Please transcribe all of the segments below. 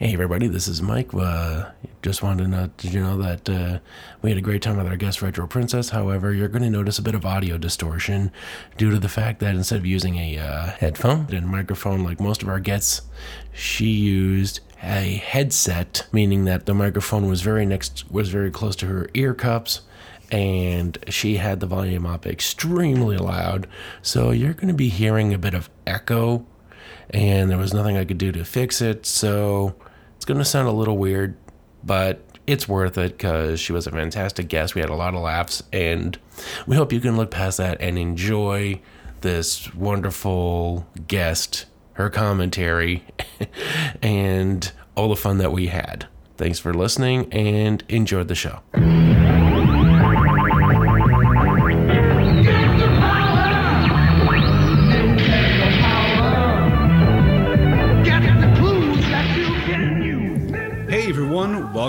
Hey everybody, this is Mike. Uh, just wanted to know, did you know that uh, we had a great time with our guest Retro Princess? However, you're going to notice a bit of audio distortion due to the fact that instead of using a uh, headphone and microphone like most of our guests, she used a headset, meaning that the microphone was very next was very close to her ear cups and she had the volume up extremely loud. So you're going to be hearing a bit of echo and there was nothing I could do to fix it. So going to sound a little weird, but it's worth it because she was a fantastic guest. We had a lot of laughs, and we hope you can look past that and enjoy this wonderful guest, her commentary, and all the fun that we had. Thanks for listening and enjoy the show.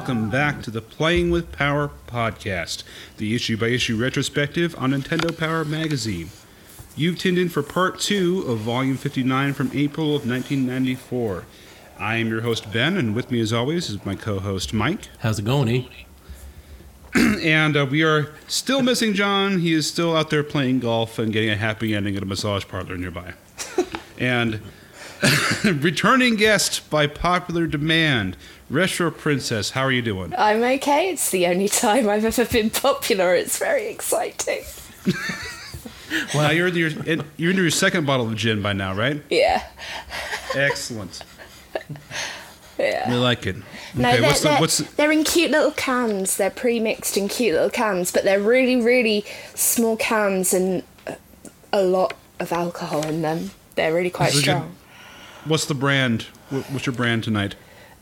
Welcome back to the Playing with Power podcast, the issue by issue retrospective on Nintendo Power Magazine. You've tuned in for part two of volume 59 from April of 1994. I am your host Ben, and with me as always is my co host Mike. How's it going, E? And uh, we are still missing John. He is still out there playing golf and getting a happy ending at a massage parlor nearby. and returning guest by popular demand, Retro Princess. How are you doing? I'm okay. It's the only time I've ever been popular. It's very exciting. Now you're into your in- you're into your second bottle of gin by now, right? Yeah. Excellent. Yeah. We like it. No, okay, they're, what's the they're, what's the, they're in cute little cans. They're pre-mixed in cute little cans, but they're really, really small cans and a- lot of alcohol in them. They're really quite is good. strong. what's the brand? What's your brand tonight?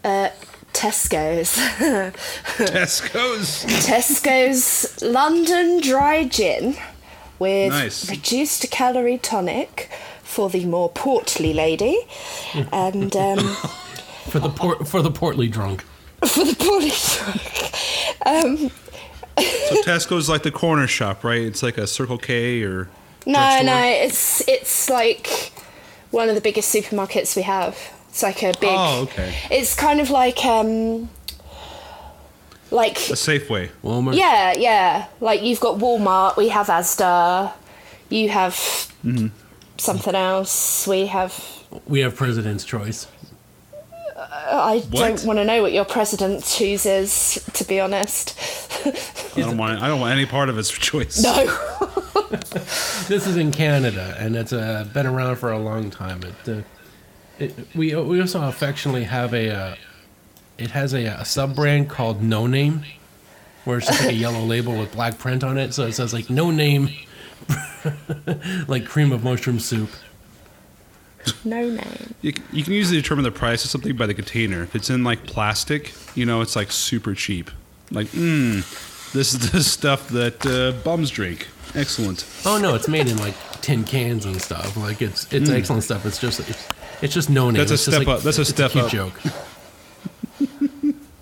Uh, Tesco's. Tesco's. Tesco's London Dry Gin with Nice. reduced calorie tonic for the more portly lady, and um, For the port, for the portly drunk. for the portly drunk. Um, So Tesco's like the corner shop, right? It's like a Circle K or no, drugstore? no, it's it's like one of the biggest supermarkets we have. It's like a big. Oh, okay. It's kind of like um, like a Safeway. Walmart. yeah, yeah. Like you've got Walmart, we have Asda, you have Mm-hmm. something else. We have. We have President's Choice. I What? don't want to know what your president chooses, to be honest. I don't want. I don't want any part of its choice. no. This is in Canada, and it's uh, been around for a long time. It, uh, it we we also affectionately have a. Uh, it has a, a sub brand called No Name, where it's just like a yellow label with black print on it, so it says like No Name, like cream of mushroom soup. No name. You, you can usually determine the price of something by the container. If it's in like plastic, you know, it's like super cheap. Like, mmm, this is the stuff that uh, bums drink. Excellent. Oh no, it's made in like tin cans and stuff. Like it's it's excellent stuff. It's just it's, it's just No Name. That's a It's step like- up. That's a step cute up. joke.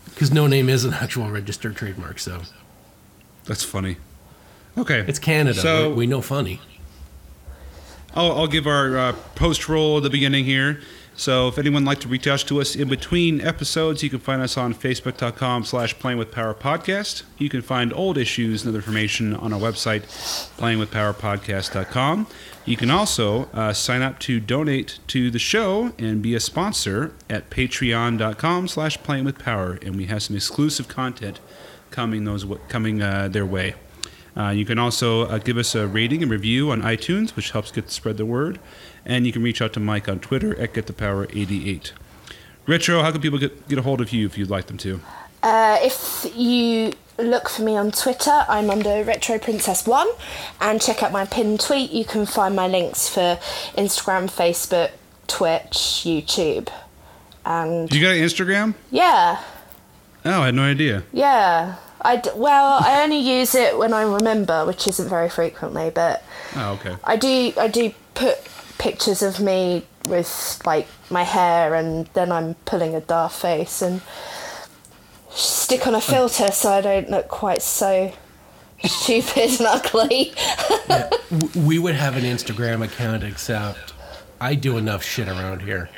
Because No Name is an actual registered trademark, so That's funny. Okay. it's Canada. So- we, we know funny. I'll, I'll give our uh, post roll at the beginning here. So if anyone would like to reach out to us in between episodes, you can find us on facebook.com slash playing with power podcast. You can find old issues and other information on our website, playingwithpowerpodcast.com. You can also uh, sign up to donate to the show and be a sponsor at patreon.com slash playing with power. And we have some exclusive content coming those coming uh, their way. Uh, you can also uh, give us a rating and review on iTunes, which helps get spread the word. And you can reach out to Mike on Twitter at GetThePower88. Retro, how can people get, get a hold of you if you'd like them to? Uh, if you look for me on Twitter, I'm under Retro Princess One, and check out my pinned tweet. You can find my links for Instagram, Facebook, Twitch, YouTube, and You got an Instagram? yeah, Oh, I had no idea. yeah. I d- well, I only use it when I remember, which isn't very frequently, but Oh, okay. I do. I do put pictures of me with like my hair, and then I'm pulling a daft face and stick on a filter so I don't look quite so stupid and ugly. W- we would have an Instagram account, except I do enough shit around here.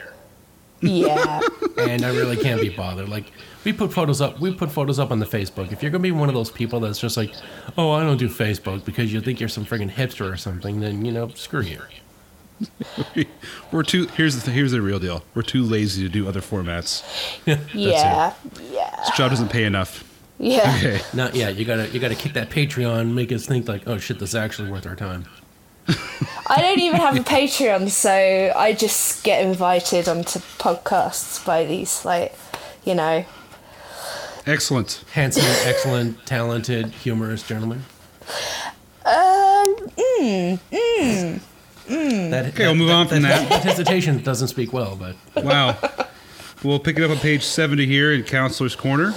Yeah. and I really can't be bothered. Like we put photos up, we put photos up on the Facebook. If you're gonna be one of those people that's just like, oh, I don't do Facebook because you think you're some friggin' hipster or something, then you know, screw you. We're too. Here's the here's the real deal. We're too lazy to do other formats. yeah. Yeah. This job doesn't pay enough. Yeah. Okay. Not yeah, you gotta you gotta kick that Patreon, make us think like, oh shit, this is actually worth our time. I don't even have a Patreon, so I just get invited onto podcasts by these, like, you know. Excellent. Handsome, excellent, talented, humorous gentlemen. Um, mm, mm. That, Okay, we'll move on from that. That hesitation doesn't speak well, but Wow. we'll pick it up on page 70 here in Counselor's Corner.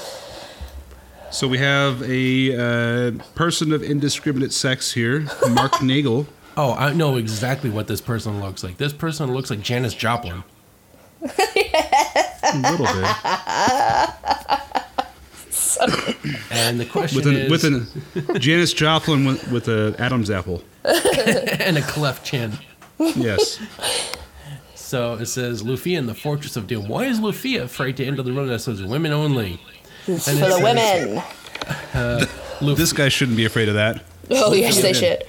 So we have a uh, person of indiscriminate sex here, Mark Nagel. oh, I know exactly what this person looks like. This person looks like Janis Joplin. A little bit. And the question With an, is, with an Janis Joplin with, with a Adam's apple. and a cleft chin. Yes. So it says Lufia in the Fortress of Doom. Why is Lufia afraid to enter the room that says women only? It's And for it the says- women. Luf- This guy shouldn't be afraid of that. Oh, yes, they should.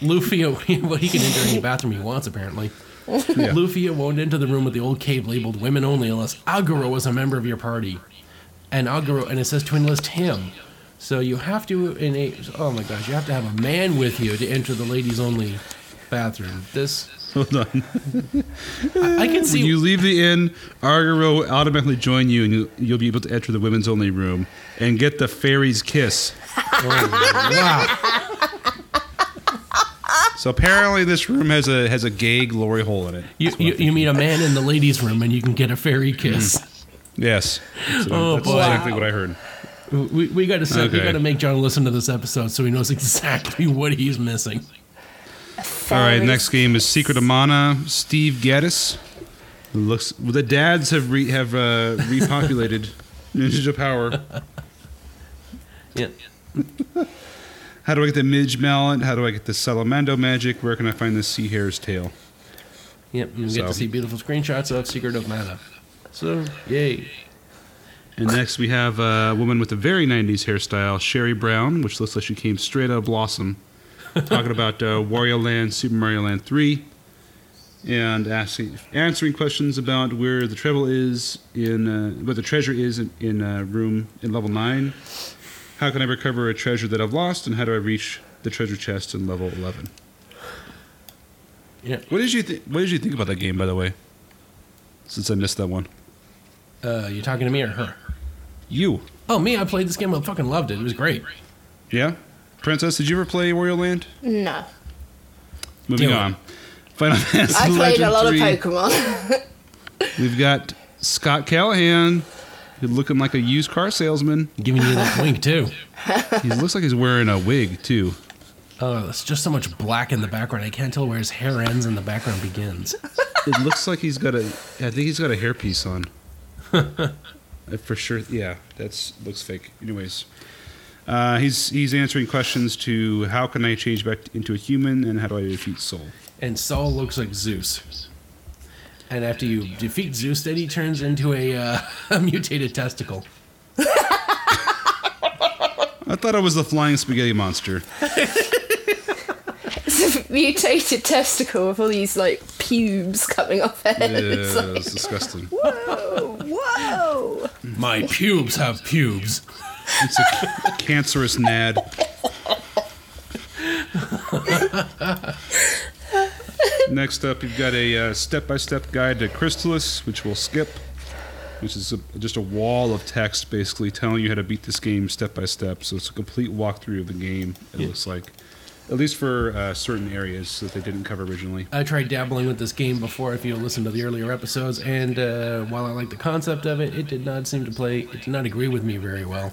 Lufia, well, he can enter any bathroom he wants, apparently. Yeah. Lufia won't enter the room with the old cave labeled women only unless Aguro is a member of your party. And Aguro, and it says to enlist him. So you have to, in a, oh my gosh, you have to have a man with you to enter the ladies only bathroom. This, Hold on. I, I can see. When you leave the inn, Aguro will automatically join you, and you, you'll be able to enter the women's only room and get the fairy's kiss. Oh, wow. So apparently, this room has a has a gay glory hole in it. You, you, you meet a man in the ladies' room and you can get a fairy kiss. yes, that's, Oh, that's exactly what I heard. We, we got to set, we got to make John listen to this episode so he knows exactly what he's missing. All right, next game is Secret of Mana. Steve Gaddis. Looks well, the dads have re, have uh, repopulated Ninja Power. Yeah. How do I get the Midge Mallet? How do I get the Salamando magic? Where can I find the Sea Hare's tail? Yep, you get to see beautiful screenshots of Secret of Mana. So, yay. And next we have a woman with a very 90s hairstyle, Sherry Brown, which looks like she came straight out of Blossom, talking about uh, Wario Land, Super Mario Land 3, and asking, answering questions about where the treasure is in, uh, where the treasure is in, in uh, room in level 9. How can I recover a treasure that I've lost, and how do I reach the treasure chest in level 11? Yeah. What did you think? What did you think about that game, by the way? Since I missed that one, Uh, you talking to me or her? You, Oh, me, I played this game. I fucking loved it. It was great. yeah, Princess, did you ever play Wario Land? No. Moving Do it. on. Final Fantasy I played Legend a lot 3. of Pokemon. We've got Scott Callahan, who's looking like a used car salesman. Giving you that wink, too. He looks like he's wearing a wig too. Oh, there's just so much black in the background. I can't tell where his hair ends and the background begins. It looks like he's got a. I think he's got a hairpiece on. Uh, For sure, yeah, that's looks fake. Anyways, uh, he's he's answering questions to how can I change back into a human and how do I defeat Soul. And Saul looks like Zeus. And after you defeat Zeus, then he turns into a, uh, a mutated testicle. I thought it was the flying spaghetti monster. it's a mutated testicle with all these like pubes coming off it. Yeah, It's like, disgusting. whoa, whoa. My pubes have pubes. It's a cancerous nad. Next up, you've got a uh, step-by-step guide to Crystalis, which we'll skip, which is a, just a wall of text basically telling you how to beat this game step by step. So it's a complete walkthrough of the game. It Yeah. looks like, at least for uh, certain areas that they didn't cover originally. I tried dabbling with this game before, if you listen to the earlier episodes, and uh, while I like the concept of it, it did not seem to play, it did not agree with me very well.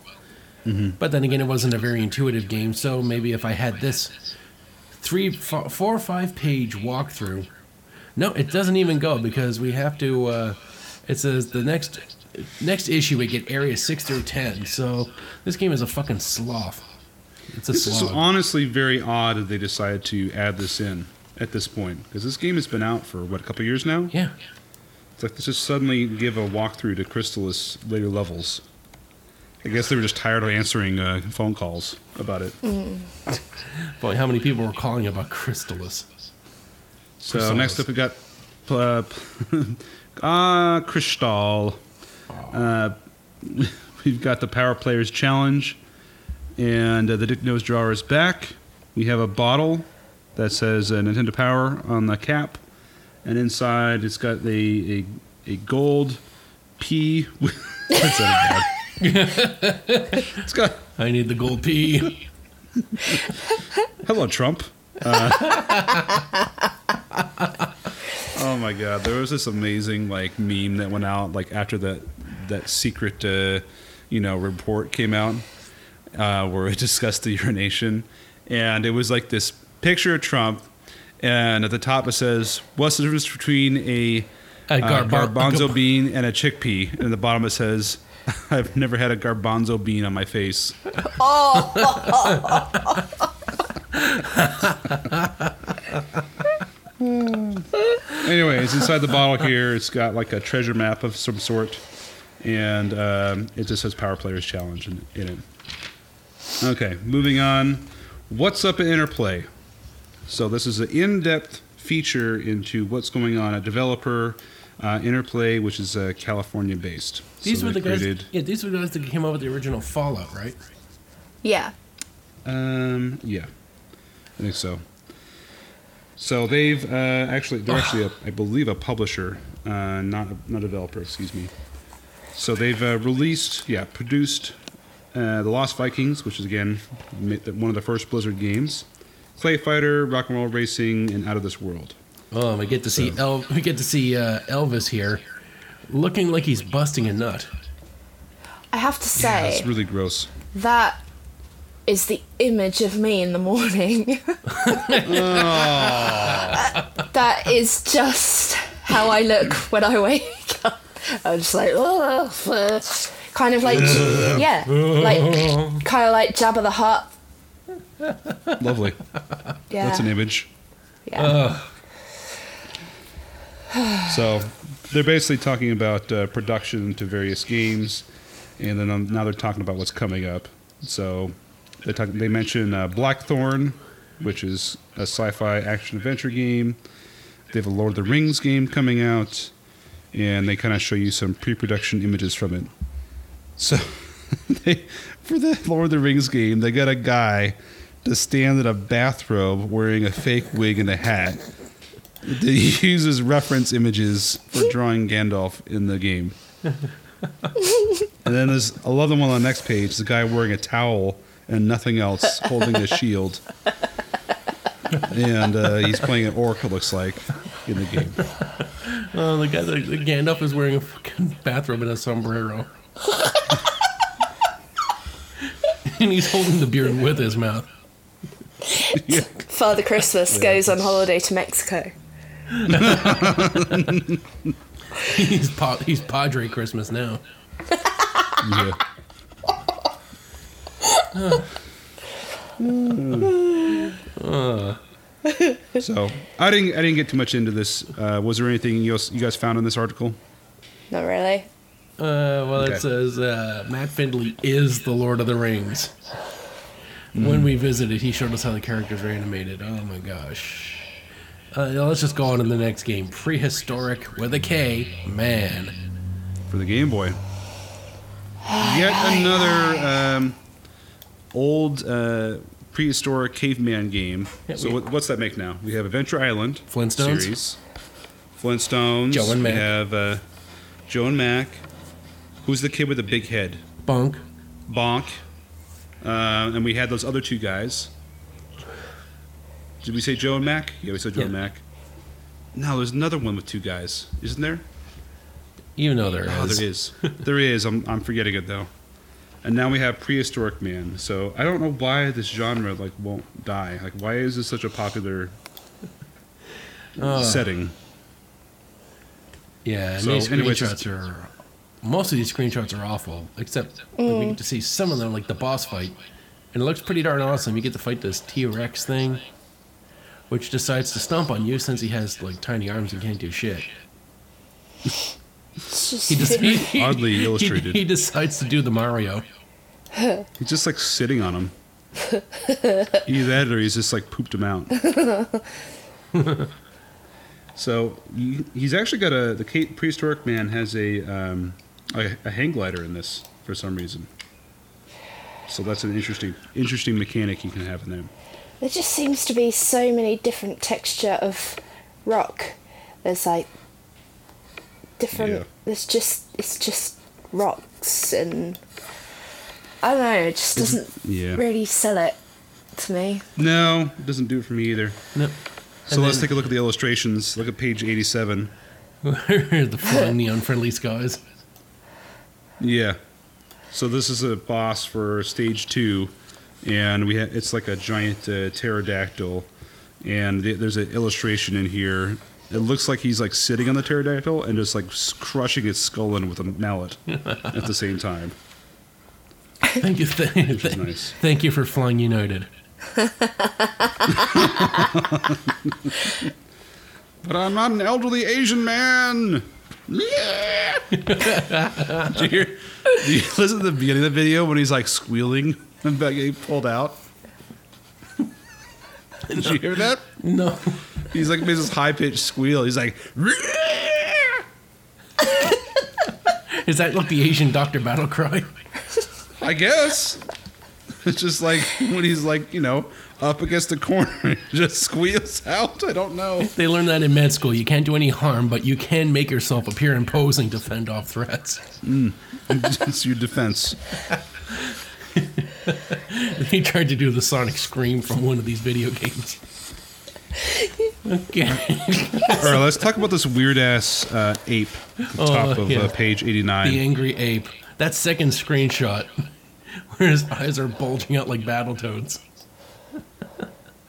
But then again, it wasn't a very intuitive game, so maybe if I had this three, four, four or five page walkthrough. No, it doesn't even go because we have to. Uh, it says the next next issue we get area six through ten. So this game is a fucking sloth. It's a This is honestly very odd that they decided to add this in at this point because this game has been out for what a couple years now. yeah, It's like let's just suddenly give a walkthrough to Crystalis later levels. I guess they were just tired of answering uh, phone calls about it. Boy, how many people were calling about Crystalis? So Chrysalis. next up we got uh, uh, Crystal. Uh, we've got the Power Players Challenge, and uh, the Dick Nose Drawer is back. We have a bottle that says uh, Nintendo Power on the cap, and inside it's got a a, a gold P. That sounded bad. it's got I need the gold P. Hello, Trump. Uh, oh my God, there was this amazing like meme that went out like after that that secret uh, you know report came out uh, where we discussed the urination, and it was like this picture of Trump, and at the top it says, "What's the difference between a, A uh, garbanzo gar- bean and a chickpea?" And at the bottom it says. I've never had a garbanzo bean on my face. Oh! Anyways, inside the bottle here, it's got like a treasure map of some sort, and um, it just says Power Players Challenge in, in it. Okay, moving on. What's up at Interplay? So this is an in-depth feature into what's going on at developer uh, Interplay, which is uh, California-based. These So were they the guys. Yeah, these were the guys that came up with the original Fallout, right? Yeah. Um, yeah, I think so. So they've uh, actually they're actually a, I believe a publisher, uh, not a, not a developer. Excuse me. So they've uh, released, yeah, produced uh, the Lost Vikings, which is again one of the first Blizzard games, Clay Fighter, Rock and Roll Racing, and Out of This World. Oh, we get to see El- we get to see uh, Elvis here, looking like he's busting a nut. I have to say, Yeah, say it's really gross. that is the image of me in the morning. that is just how I look when I wake up. I'm just like, oh, kind of like, yeah, like kind of like Jabba the Hutt. Lovely. Yeah, That's an image. yeah. So they're basically talking about uh, production to various games, and then um, now they're talking about what's coming up. So they talk, they mention uh, Blackthorn, which is a sci-fi action adventure game. They have a Lord of the Rings game coming out, and they kind of show you some pre-production images from it. So they, for the Lord of the Rings game, they got a guy to stand in a bathrobe wearing a fake wig and a hat. He uses reference images for drawing Gandalf in the game. and then there's, I love the one on the next page. The guy wearing a towel and nothing else, holding a shield. And uh, he's playing an orc, it looks like, in the game. Oh, the guy, the, the Gandalf is wearing a fucking bathrobe and a sombrero, and he's holding the beard with his mouth. Yeah. Father Christmas goes on holiday to Mexico. He's pa- he's Padre Christmas now. Yeah. so I didn't I didn't get too much into this. Uh, was there anything else you guys found in this article? Not really. Uh, well, Okay. it says uh, Matt Findley is the Lord of the Rings. When we visited, he showed us how the characters are animated. Oh my gosh. Uh, let's just go on to the next game. Prehistoric with a K, man. for the Game Boy. Yet another um, old uh, prehistoric caveman game. Yeah, so what, what's that make now? We have Adventure Island Flintstones? series, Flintstones. Joe and Mac. We have uh, Joe and Mac. Who's the kid with the big head? Bonk. Bonk. Uh, and we had those other two guys. Did we say Joe and Mac? Yeah, we said Joe and Mac. No, there's another one with two guys, isn't there? You know there is. Oh, there is. there is. I'm, I'm forgetting it though. And now we have prehistoric man. So I don't know why this genre like won't die. Like why is this such a popular Uh, setting? Yeah, and So, these anyways, are. Most of these screenshots are awful, except like, we get to see some of them, like the boss fight. And it looks pretty darn awesome. You get to fight this T Rex thing, which decides to stomp on you since he has like tiny arms and can't do shit. He just he, he- Oddly he- illustrated. He, decides to do the Mario. He's just like sitting on him. Either that or he's just like pooped him out. so he, he's actually got a the Kate prehistoric man has a um, a, a hang glider in this for some reason. So that's an interesting interesting mechanic you can have in there. There just seems to be so many different texture of rock. There's like different. Yeah. There's just it's just rocks and I don't know. It just doesn't Yeah. really sell it to me. No, it doesn't do it for me either. Nope. So And let's then- take a look at the illustrations. Look at page eighty-seven. the flying the unfriendly skies. Yeah. So this is a boss for stage two, and we ha- it's like a giant uh, pterodactyl, and th- there's an illustration in here. It looks like he's like sitting on the pterodactyl and just like s- crushing its skull in with a mallet at the same time. Thank you. Th- Which is nice. Thank you for flying United. But I'm not an elderly Asian man. Did you hear? Did you listen to the beginning of the video when he's like squealing and getting pulled out? Did you hear that? No. He's like makes this high pitched squeal. He's like, Is that like the Asian doctor battle cry? I guess. It's just like when he's like, you know, up against the corner, and just squeals out. I don't know. They learned that in med school. You can't do any harm, but you can make yourself appear imposing to fend off threats. it's your defense. He tried to do the sonic scream from one of these video games. Okay. All right, let's talk about this weird ass uh, ape at the Oh, top of yeah. uh, page 89. the angry ape. That second screenshot, where his eyes are bulging out like Battletoads.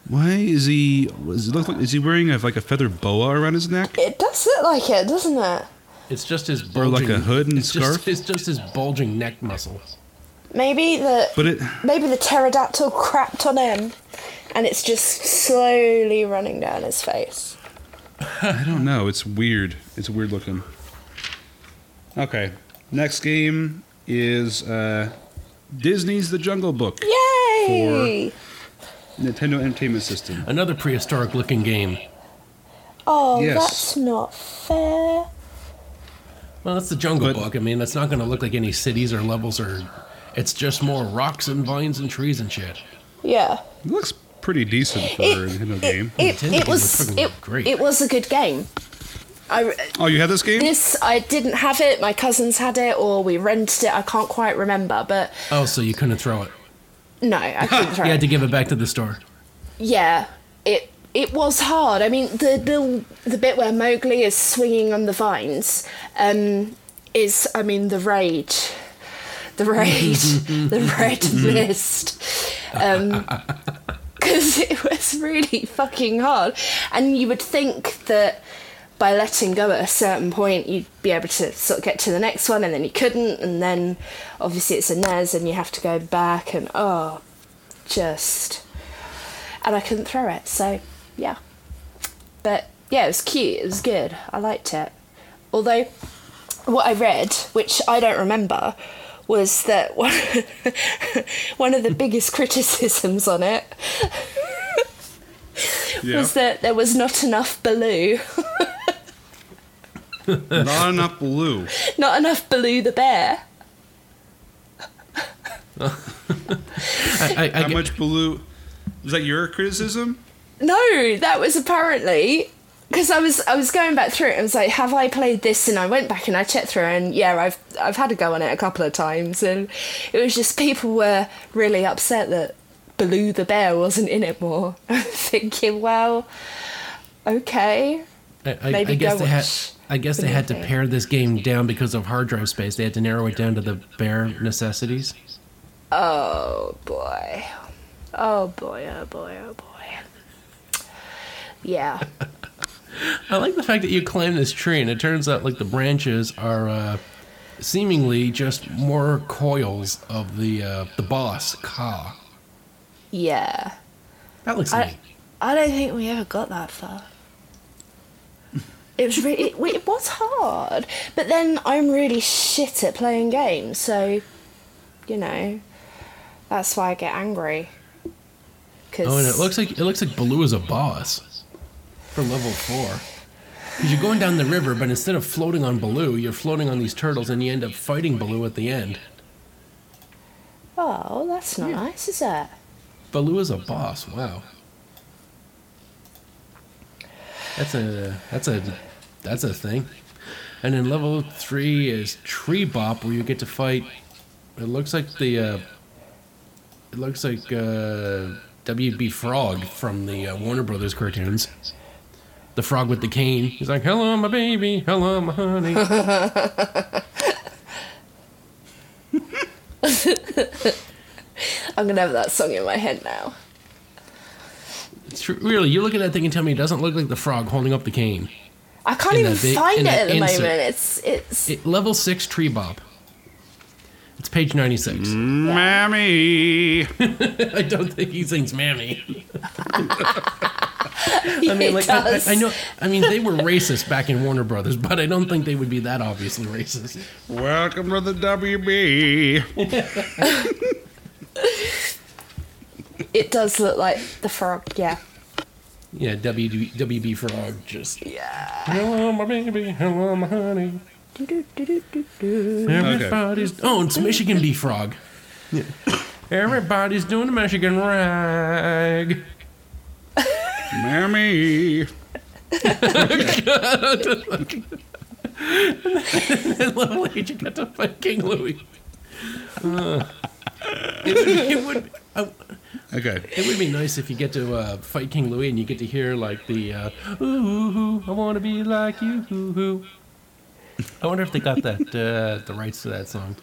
Why is he? Does it look like? Is he wearing a, like a feather boa around his neck? It does look like it, doesn't it? It's just his Or like a hood and it's scarf? Just, it's just his bulging neck muscle. Maybe the But it. maybe the pterodactyl crapped on him, and it's just slowly running down his face. I don't know. It's weird. It's weird looking. Okay, next game is uh, Disney's The Jungle Book, Yay! Nintendo Entertainment System. Another prehistoric looking game. Oh, Yes. that's not fair. Well, that's the Jungle But- Book. I mean, that's not going to look like any cities or levels or. It's just more rocks and vines and trees and shit. Yeah. It looks pretty decent for It- a Nintendo game. It, Nintendo it was was it, great. it was a good game. I Oh, you had this game? this I didn't have it. My cousins had it, or we rented it. I can't quite remember, but Oh, so you couldn't throw it. No, I couldn't throw You had to give it back to the store. Yeah, it it was hard. I mean, the the the bit where Mowgli is swinging on the vines, um, is I mean the rage, the rage, the red mist, um, because it was really fucking hard, and you would think that. By letting go at a certain point, you'd be able to sort of get to the next one, and then you couldn't, and then obviously it's a NES, and you have to go back, and oh, just and I couldn't throw it. So yeah, but yeah, it was cute. It was good. I liked it. Although what I read, which I don't remember, was that one one of the biggest criticisms on it Yeah. was that there was not enough Baloo, Not enough blue. not enough Baloo the bear. I, I, I How get- much blue? Was that your criticism? No, that was apparently because I was I was going back through it. I was like, have I played this? And I went back and I checked through, and yeah, I've I've had a go on it a couple of times, and it was just people were really upset that Baloo the bear wasn't in it more. I'm thinking, well, okay, I, I, maybe I guess go they had. I guess they had to pare this game down because of hard drive space. They had to narrow it down to the bare necessities. oh boy, oh boy, oh boy, oh boy, yeah. I like the fact that you climb this tree, and it turns out like the branches are uh, seemingly just more coils of the uh, the boss Kaa. Yeah. That looks I, neat. I don't think we ever got that far. It was really, it, it was hard. But then I'm really shit at playing games, so, you know, that's why I get angry. Cause Oh, and it looks like it looks like Baloo is a boss for level four. Because you're going down the river, but instead of floating on Baloo, you're floating on these turtles, and you end up fighting Baloo at the end. Oh, that's not nice, is it? Baloo is a boss. Wow. That's a that's a that's a thing. And then level three is Tree Bop, where you get to fight. It looks like the. Uh, it looks like uh, WB Frog from the uh, Warner Brothers cartoons. The frog with the cane. He's like, "Hello, my baby. Hello, my honey." I'm gonna have that song in my head now. It's really, you look at that thing and tell me it doesn't look like the frog holding up the cane. I can't even that big- find it at the insert. moment. It's it's It, level six Tree bob. It's page ninety six. Mm, mammy. I don't think he sings "Mammy." I mean, like I, I- I know. I mean, they were racist back in Warner Brothers, but I don't think they would be that obviously racist. Welcome to the WB. It does look like the frog. Yeah. Yeah, WB, WB Frog just. Yeah. Hello, my baby. Hello, my honey. Everybody's. Oh, it's Michigan J. Frog. Yeah. Everybody's doing the Michigan rag. Mammy. At level eight, you got to fight King Louis. Uh, it would, it would, I, Okay. It would be nice if you get to uh, fight King Louis and you get to hear like the uh, ooh, ooh, ooh, I want to be like you. Ooh, ooh. I wonder if they got that uh, the rights to that song.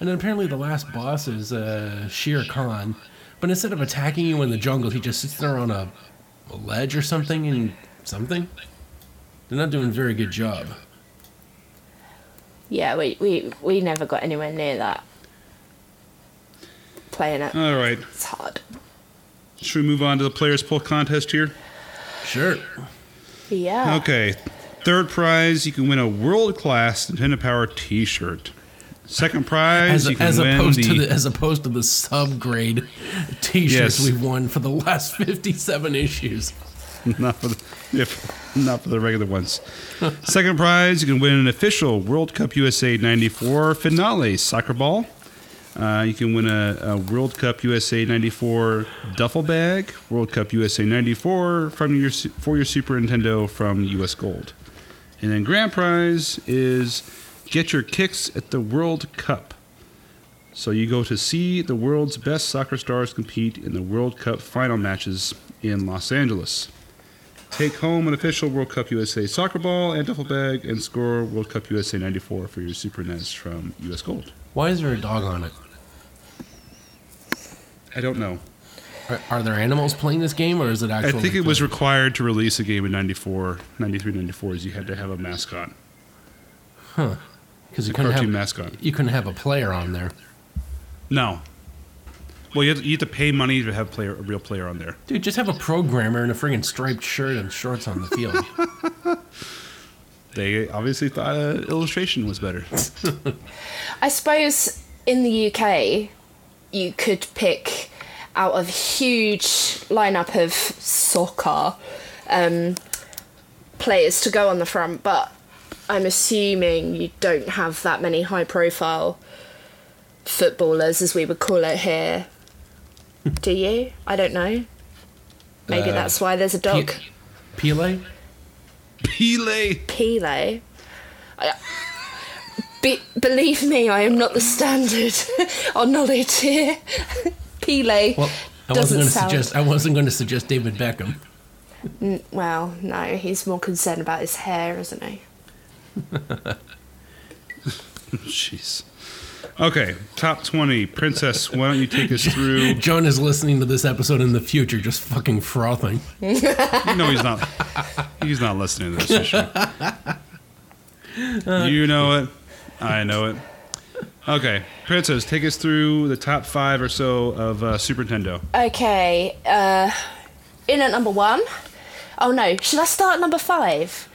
And then apparently the last boss is uh, Shere Khan, but instead of attacking you in the jungle, he just sits there on a, a ledge or something and something. They're not doing a very good job. Yeah, we, we we never got anywhere near that. Playing it. All right. It's hard. Should we move on to the players poll contest here? Sure. Yeah. Okay. Third prize, you can win a world class Nintendo Power T-shirt. Second prize, As, you can as win opposed the, to the as opposed to the subgrade T-shirts Yes. we've won for the last fifty-seven issues. not for the if, not for the regular ones. Second prize, you can win an official World Cup USA '94 finale soccer ball. Uh, you can win a, a World Cup USA '94 duffel bag, World Cup USA '94 from your for your Super Nintendo from US Gold, and then grand prize is get your kicks at the World Cup. So you go to see the world's best soccer stars compete in the World Cup final matches in Los Angeles. Take home an official World Cup USA soccer ball and duffel bag and score World Cup USA 94 for your Super NES from US Gold. Why is there a dog on it? I don't know. Are, are there animals playing this game, or is it actually? I think it was required to release a game in 94, 93, 94 is you had to have a mascot, Huh. because you a couldn't cartoon have mascot. you couldn't have a player on there, No. Well, you have, to, you have to pay money to have player, a real player on there. dude. Just have a programmer in a friggin' striped shirt and shorts on the field. They obviously thought uh, illustration was better. I suppose in the UK, you could pick out of a huge lineup of soccer um, players to go on the front, but I'm assuming you don't have that many high profile footballers, as we would call it here. Do you? I don't know. Maybe Uh, that's why there's a dog. Pele. Pele. Pele. I, be, believe me, I am not the standard on knowledge here. Pele Well, I wasn't doesn't going to sound. suggest. I wasn't going to suggest David Beckham. N- well, no, he's more concerned about his hair, isn't he? Jeez. Okay, top 20. Princess, why don't you take us through? John is listening to this episode in the future, just fucking frothing. No, he's not. He's not listening to this issue. You know it. I know it. Okay, Princess, take us through the top five or so of uh, Super Nintendo. Okay, uh, in at number one. Oh no, should I start at number five?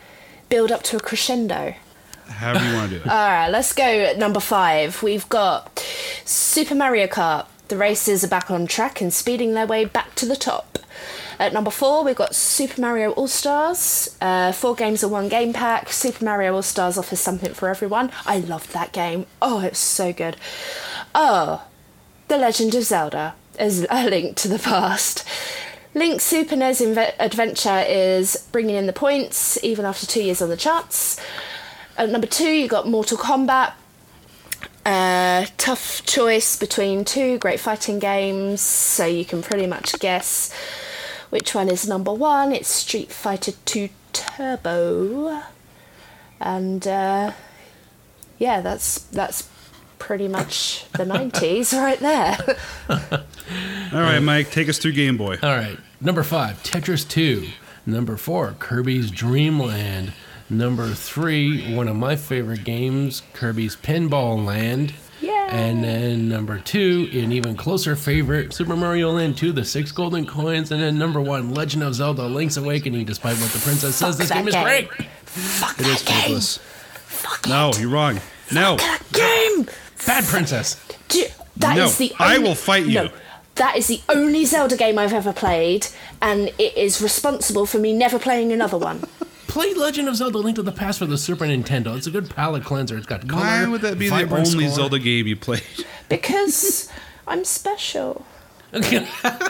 build up to a crescendo? However you want to do it. All right, let's go at number five. We've got Super Mario Kart. The races are back on track and speeding their way back to the top. At number four, we've got Super Mario All Stars. Uh, four games in one game pack. Super Mario All Stars offers something for everyone. I loved that game. Oh, it's so good. Oh, The Legend of Zelda is a link to the past. Link's Super NES inve- adventure is bringing in the points even after two years on the charts. At number two, you've got Mortal Kombat. Uh, tough choice between two great fighting games, so you can pretty much guess which one is number one. It's Street Fighter 2 Turbo, and uh, yeah, that's that's pretty much the 90s right there. All right, Mike, take us through Game Boy. All right. Number five, Tetris 2. Number four, Kirby's Dream Land. Number three, one of my favorite games, Kirby's Pinball Land. And then number two, an even closer favorite, Super Mario Land 2, the six golden coins. And then number one, Legend of Zelda Link's Awakening, despite what the princess says, Fuck this that game is great. Fuck It is game. Fuck No, it. you're wrong. No. That game. Bad princess. That is No, the I will fight you. No, that is the only Zelda game I've ever played, and it is responsible for me never playing another one. Play Legend of Zelda Link to the Past for the Super Nintendo. It's a good palate cleanser. It's got color. Why would that be the only score. Zelda game you played? Because I'm special. Okay. trying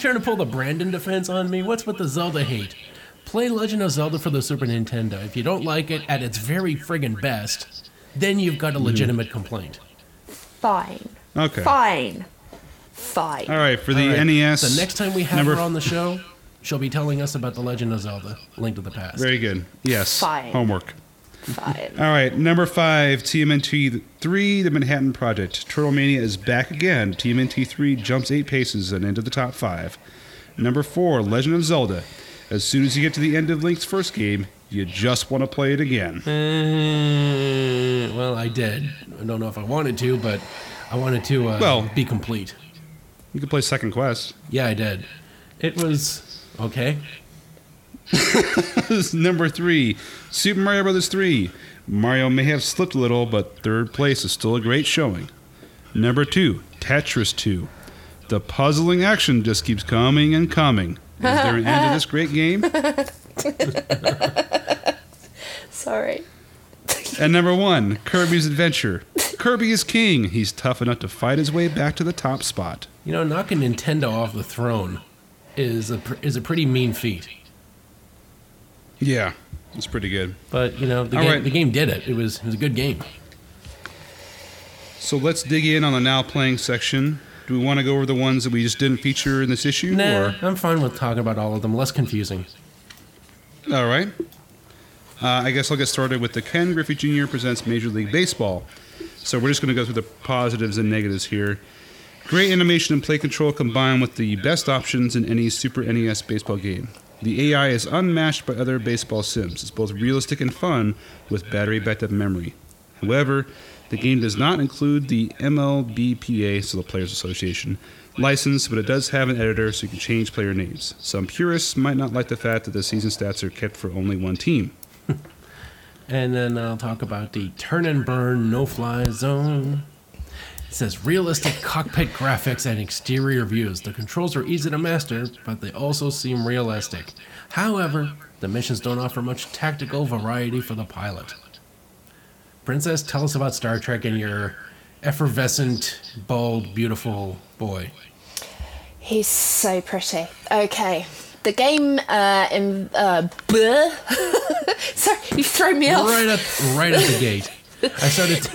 to pull the Brandon defense on me? What's with the Zelda hate? Play Legend of Zelda for the Super Nintendo. If you don't like it at its very friggin' best, then you've got a hmm. legitimate complaint. Fine. Okay. Fine. Fine. All right, for the All right, NES. The next time we have number her on the show, she'll be telling us about the Legend of Zelda: Link to the Past. Very good. Yes. Fine. Homework. Fine. All right, number five, TMNT 3, The Manhattan Project. Turtle Mania is back again. TMNT 3 jumps eight paces and into the top five. Number four, Legend of Zelda. As soon as you get to the end of Link's first game, you just want to play it again. Uh, well, I did. I don't know if I wanted to, but I wanted to uh, Well- be complete. You could play Second Quest. Yeah, I did. It was okay. number three, Super Mario Brothers 3. Mario may have slipped a little, but third place is still a great showing. Number two, Tetris 2. The puzzling action just keeps coming and coming. Is there an end to this great game? Sorry. And number one, Kirby's Adventure. Kirby is king. He's tough enough to fight his way back to the top spot. You know, knocking Nintendo off the throne is a is a pretty mean feat. Yeah, it's pretty good. But you know, the game, right. the game did it. It was it was a good game. So let's dig in on the now playing section. Do we want to go over the ones that we just didn't feature in this issue? Nah, Or? I'm fine with talking about all of them. Less confusing. All right. Uh, I guess I'll get started with the Ken Griffey Jr. presents Major League Baseball. So we're just going to go through the positives and negatives here. Great animation and play control combined with the best options in any Super NES baseball game. The AI is unmatched by other baseball sims. It's both realistic and fun with battery backed up memory. However, the game does not include the MLBPA, so the Players Association, license, but it does have an editor so you can change player names. Some purists might not like the fact that the season stats are kept for only one team. And then I'll talk about the turn and burn no fly zone. It says realistic cockpit graphics and exterior views. The controls are easy to master, but they also seem realistic. However, the missions don't offer much tactical variety for the pilot. Princess, tell us about Star Trek and your effervescent, bald, beautiful boy. He's so pretty. Okay. The game, uh, in, uh. Sorry, you've thrown me off. Right at right at the gate. I started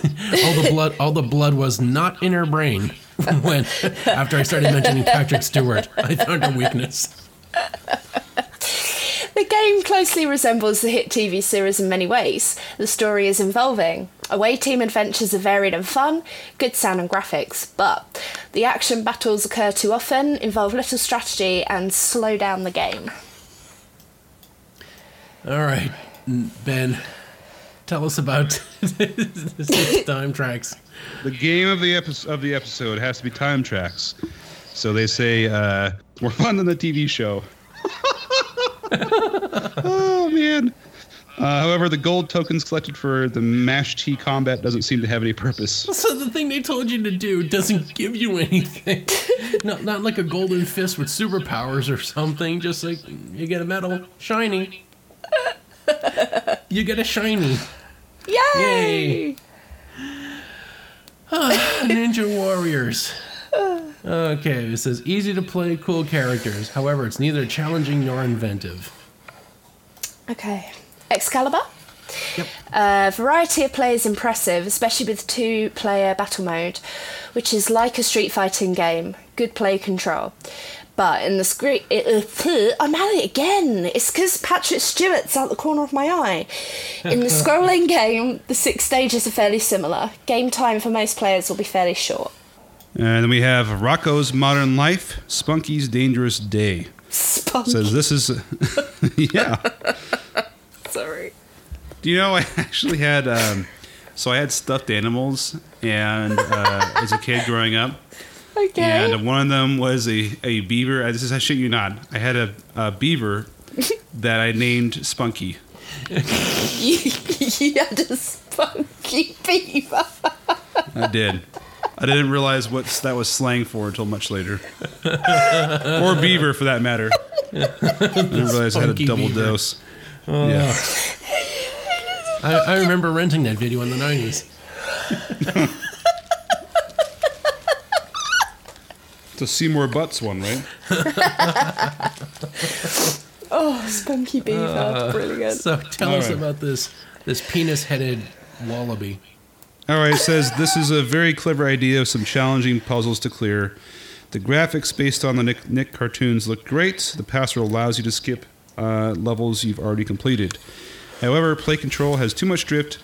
all the blood all the blood was not in her brain when after I started mentioning Patrick Stewart. I found a weakness. The game closely resembles the hit TV series in many ways. The story is involving. Away team adventures are varied and fun, good sound and graphics, but the action battles occur too often, involve little strategy, and slow down the game. All right, Ben, tell us about the Time Trax. The game of the epi- of the episode has to be Time Trax. So they say uh, more fun than the TV show. oh man. Uh, however, the gold tokens collected for the Mash T combat doesn't seem to have any purpose. So the thing they told you to do doesn't give you anything. not not like a golden fist with superpowers or something. Just like you get a medal, shiny. you get a shiny. Yay! Yay. Ninja Warriors. Okay, it says easy to play, cool characters. However, it's neither challenging nor inventive. Okay. Excalibur. Yep. Uh, variety of play is impressive, especially with two player battle mode, which is like a street fighting game. Good play control. But in the screen, uh, I'm at it again. It's because Patrick Stewart's out the corner of my eye. In the scrolling game, the six stages are fairly similar. Game time for most players will be fairly short. And then we have Rocko's Modern Life, Spunky's Dangerous Day. Spunky. Says this is, yeah. Sorry. Do you know I actually had, um, so I had stuffed animals, and uh, as a kid growing up, Okay. and one of them was a, a beaver. I- This is I shit you not. I had a, a beaver that I named Spunky. you, you had a spunky beaver. I did. I didn't realize what that was slang for until much later, or beaver for that matter. I didn't realize I had a double beaver. dose. Oh. Yeah. I, I remember renting that video in the 90s. The Seymour Butts one, right? Oh, spunky beaver. Brilliant. So tell All us right. about this this penis headed wallaby. All right, it says this is a very clever idea of some challenging puzzles to clear. The graphics based on the Nick, Nick cartoons look great. The password allows you to skip uh, levels you've already completed. However, play control has too much drift,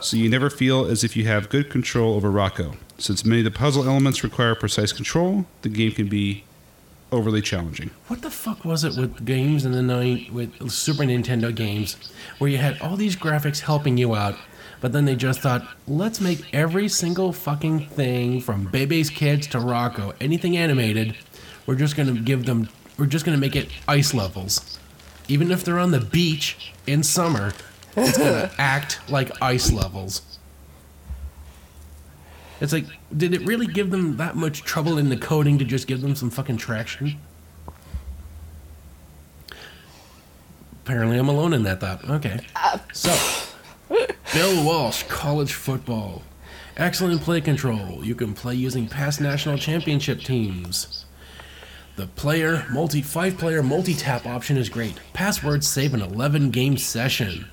so you never feel as if you have good control over Rocko. Since many of the puzzle elements require precise control, the game can be overly challenging. What the fuck was it with games in the night with Super Nintendo games where you had all these graphics helping you out, but then they just thought, let's make every single fucking thing from Bebe's Kids to Rocko, anything animated, we're just gonna give them, we're just gonna make it ice levels. Even if they're on the beach in summer, it's gonna act like ice levels. It's like, did it really give them that much trouble in the coding to just give them some fucking traction? Apparently, I'm alone in that thought. Okay. So, Bill Walsh, college football. Excellent play control. You can play using past national championship teams. The player multi five player multi tap option is great. Passwords save an 11 game session.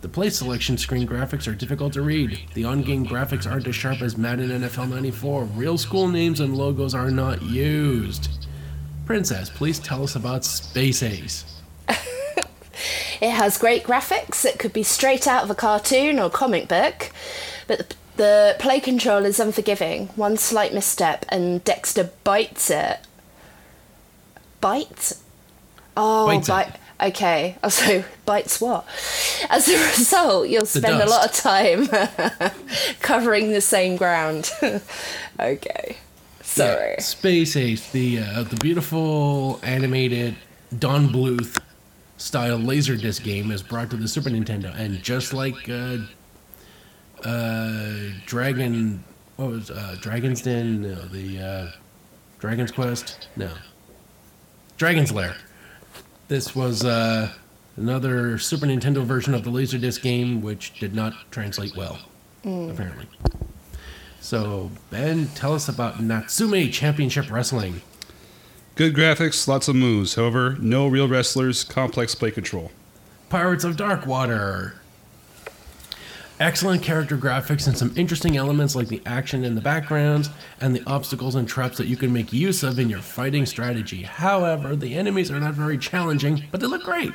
The play selection screen graphics are difficult to read. The on game graphics aren't as sharp as Madden NFL 94. Real school names and logos are not used. Princess, please tell us about Space Ace. It has great graphics. It could be straight out of a cartoon or comic book, but the, the play control is unforgiving. One slight misstep and Dexter bites it. Bites? Oh, Bites it. Okay. Also, bites what? As a result, you'll spend a lot of time covering the same ground. okay. Sorry. Yeah, Space Ace, the uh, the beautiful animated Don Bluth style Laserdisc game is brought to the Super Nintendo, and just like uh, uh, Dragon, what was uh, Dragon's Den? No, the uh, Dragon's Quest? No, Dragon's Lair. This was uh, another Super Nintendo version of the Laserdisc game, which did not translate well, apparently. So, Ben, tell us about Natsume Championship Wrestling. Good graphics, lots of moves. However, no real wrestlers, complex play control. Pirates of Darkwater. Excellent character graphics and some interesting elements like the action in the backgrounds and the obstacles and traps that you can make use of in your fighting strategy. However, the enemies are not very challenging, but they look great.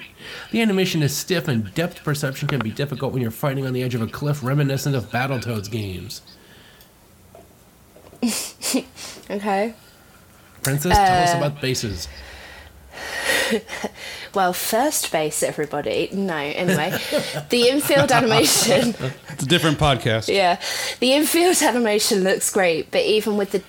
The animation is stiff and depth perception can be difficult when you're fighting on the edge of a cliff reminiscent of Battletoads games. Okay. Princess, tell us uh, about bases. Well, first base, everybody. No, anyway. the infield animation. It's a different podcast. Yeah, the infield animation looks great, but even with the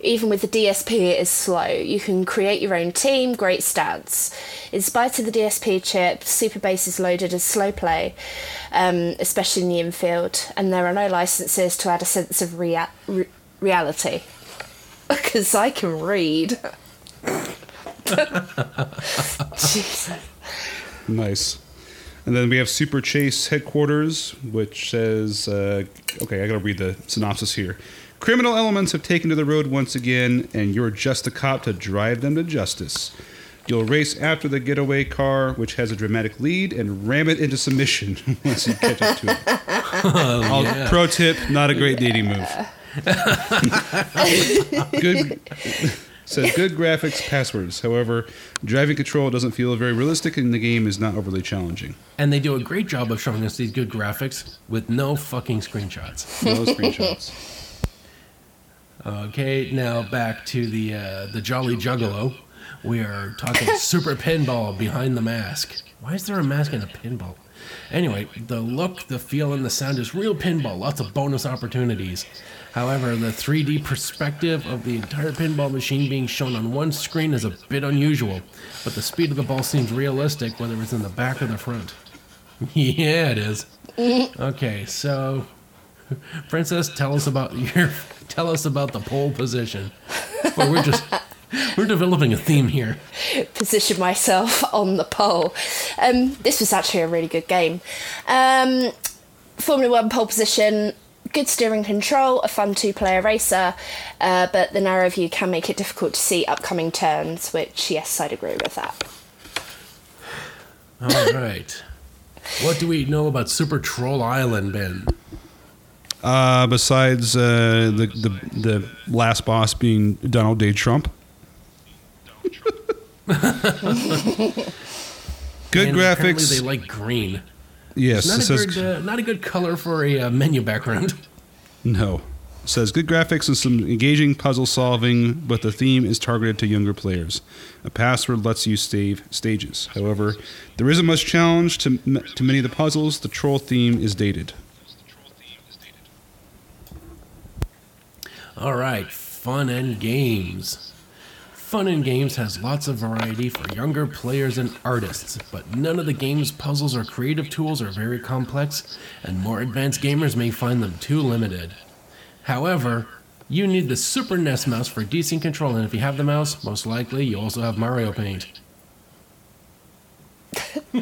Even with the DSP, it is slow. You can create your own team, great stats. In spite of the DSP chip, Super Bases Loaded as slow play, um, especially in the infield, and there are no licenses to add a sense of rea- re- reality. Because I can read. Jesus. Nice. And then we have Super Chase headquarters, which says, uh, okay, I gotta read the synopsis here. Criminal elements have taken to the road once again, and you're just a cop to drive them to justice. You'll race after the getaway car, which has a dramatic lead, and ram it into submission once you catch up to it. All- yeah. Pro tip: not a great dating move. good says good graphics, passwords. However, driving control doesn't feel very realistic, and the game is not overly challenging. And they do a great job of showing us these good graphics with no fucking screenshots. No screenshots. Okay, now back to the uh, the Jolly Juggalo. We are talking Super Pinball behind the mask. Why is there a mask and a pinball? Anyway, the look, the feel, and the sound is real pinball. Lots of bonus opportunities. However, the 3D perspective of the entire pinball machine being shown on one screen is a bit unusual, but the speed of the ball seems realistic whether it's in the back or the front. yeah, it is. Okay, so Princess, tell us about your tell us about the pole position. Well, we're just we're developing a theme here. position myself on the pole. Um, this was actually a really good game. Um, Formula One pole position, good steering control, a fun two player racer, uh, but the narrow view can make it difficult to see upcoming turns, which, yes, I'd agree with that. All right. What do we know about Super Troll Island, Ben? Uh, besides uh, the, the the last boss being Donald J. Trump. Good And apparently graphics. They like green. Yes, Not a says good, uh, not a good color for a uh, menu background. no. It says good graphics and some engaging puzzle solving, but the theme is targeted to younger players. A password lets you save stages. However, there isn't much challenge to m- to many of the puzzles. The troll theme is dated. All right, fun and games. Fun and Games has lots of variety for younger players and artists, but none of the game's puzzles or creative tools are very complex, and more advanced gamers may find them too limited. However, you need the Super NES mouse for decent control, and if you have the mouse, most likely you also have Mario Paint.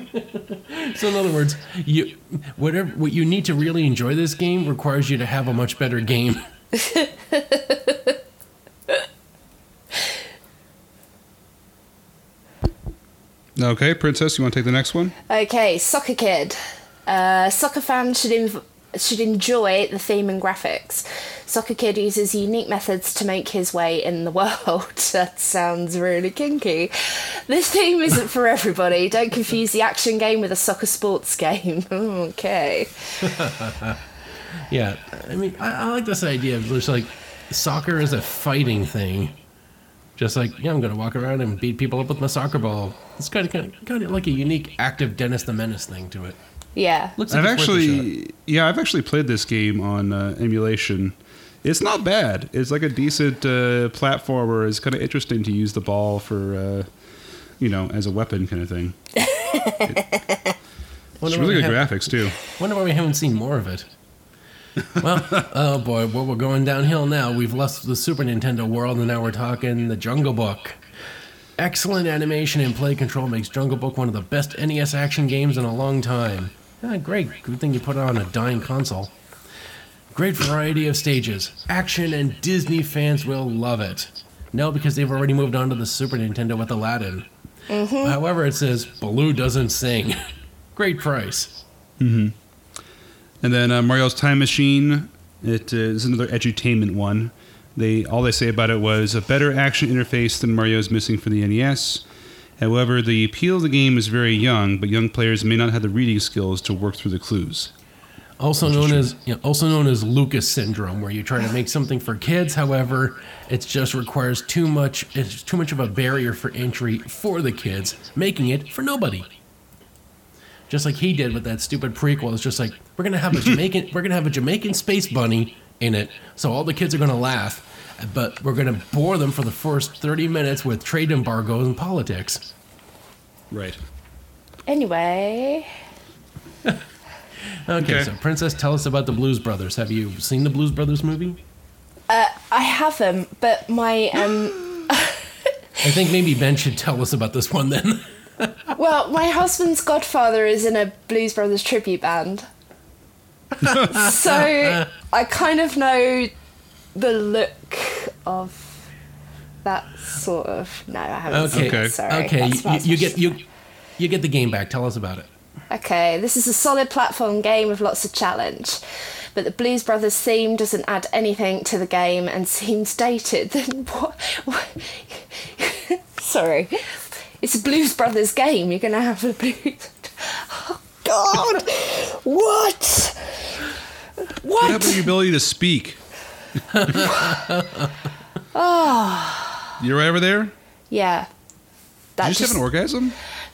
so in other words, you whatever what you need to really enjoy this game requires you to have a much better game. Okay, Princess, you want to take the next one? Okay, Soccer Kid. Uh, soccer fans should inv- should enjoy the theme and graphics. Soccer Kid uses unique methods to make his way in the world. that sounds really kinky. This theme isn't for everybody. Don't confuse the action game with a soccer sports game. okay. Yeah, I mean, I, I like this idea of just like soccer is a fighting thing. Just like, yeah, I'm going to walk around and beat people up with my soccer ball. It's kind of, kind of, kind of like a unique active Dennis the Menace thing to it. Yeah. Looks like I've it's worth a shot. actually, yeah, I've actually played this game on uh, emulation. It's not bad. It's like a decent uh, platformer. It's kind of interesting to use the ball for, uh, you know, as a weapon kind of thing. It's really good have- graphics too. Wonder why we haven't seen more of it. Well, oh boy, well, we're going downhill now. We've left the Super Nintendo world and now we're talking the Jungle Book. Excellent animation and play control makes Jungle Book one of the best NES action games in a long time. Ah, great. Good thing you put it on a dying console. Great variety of stages. Action and Disney fans will love it. No, because they've already moved on to the Super Nintendo with Aladdin. However, it says Baloo doesn't sing. Great price. And then uh, Mario's Time Machine. It uh, is another edutainment one. They all they say about it was a better action interface than Mario's missing for the NES. However, the appeal of the game is very young, but young players may not have the reading skills to work through the clues. also known as you know, also known as Lucas syndrome, where you try to make something for kids. However, it just requires too much. It's too much of a barrier for entry for the kids, making it for nobody. Just like he did with that stupid prequel. It's just like we're gonna have a Jamaican. we're gonna have a Jamaican space bunny in it, so all the kids are gonna laugh. but we're going to bore them for the first 30 minutes with trade embargoes and politics. Right. Anyway, Okay, Okay. so Princess, tell us about the Blues Brothers. Have you seen the Blues Brothers movie? Uh, I haven't, but my um, I think maybe Ben should tell us about this one then. well, my husband's godfather is in a Blues Brothers tribute band. so I kind of know the look of that sort of. No, I haven't. seen Okay, it, sorry. okay, you, you get you you get the game back. Tell us about it. Okay, this is a solid platform game with lots of challenge. But the Blues Brothers theme doesn't add anything to the game and seems dated. Then what? Sorry. It's a Blues Brothers game. You're going to have a blues. Oh, God! What? What What? happened to your ability to speak? Ah. You right over there? Yeah. That Did you just have an orgasm?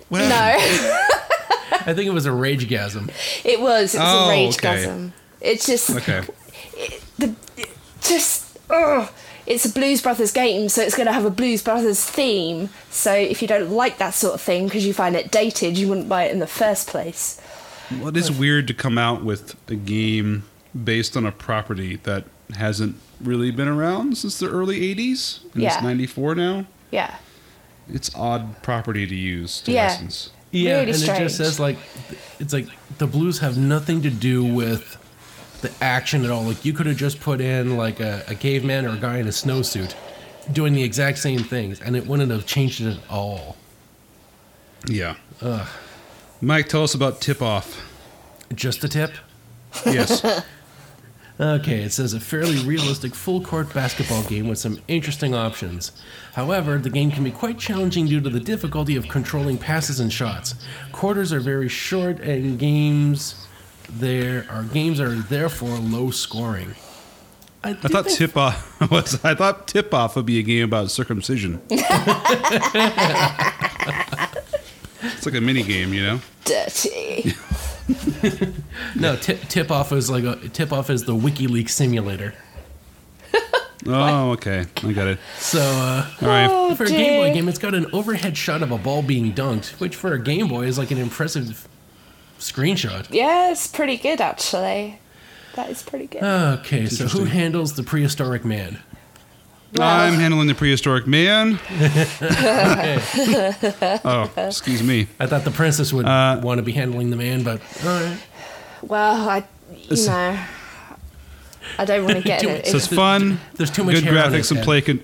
What? No, I think it was a ragegasm. it was. It was Oh, a rage okay. gasm. It's just. Okay. the just ugh. It's a Blues Brothers game, so it's going to have a Blues Brothers theme. So if you don't like that sort of thing because you find it dated, you wouldn't buy it in the first place. Well, it is weird to come out with a game based on a property that hasn't really been around since the early 80s. And Yeah. it's 94 now. Yeah, It's odd property to use to Yeah. license. Yeah, Really and it just says like it's like the blues have nothing to do with the action at all. Like you could have just put in like a, a caveman or a guy in a snowsuit doing the exact same things, and it wouldn't have changed it at all. Yeah. Mike, tell us about Tip Off. Just a tip. Yes. Okay, it says a fairly realistic full court basketball game with some interesting options. However, the game can be quite challenging due to the difficulty of controlling passes and shots. Quarters are very short and games there are games are therefore low scoring. I, I thought Tip Off was. I thought Tip Off would be a game about circumcision. it's like a mini game, you know. dirty. no tip, tip off is like a tip off is the WikiLeaks simulator. Oh, okay. I got it. So uh, All right. Oh, for a Game Boy game, it's got an overhead shot of a ball being dunked, which for a Game Boy is like an impressive screenshot. Yeah, it's pretty good actually. That is pretty good. Okay, so who handles the prehistoric man? I'm handling the prehistoric man. oh, excuse me. I thought the princess would Uh, want to be handling the man, but all right. well, I, you know, I don't want to get Too- it. So it's fun. There's too much good hair graphics his and head. play con-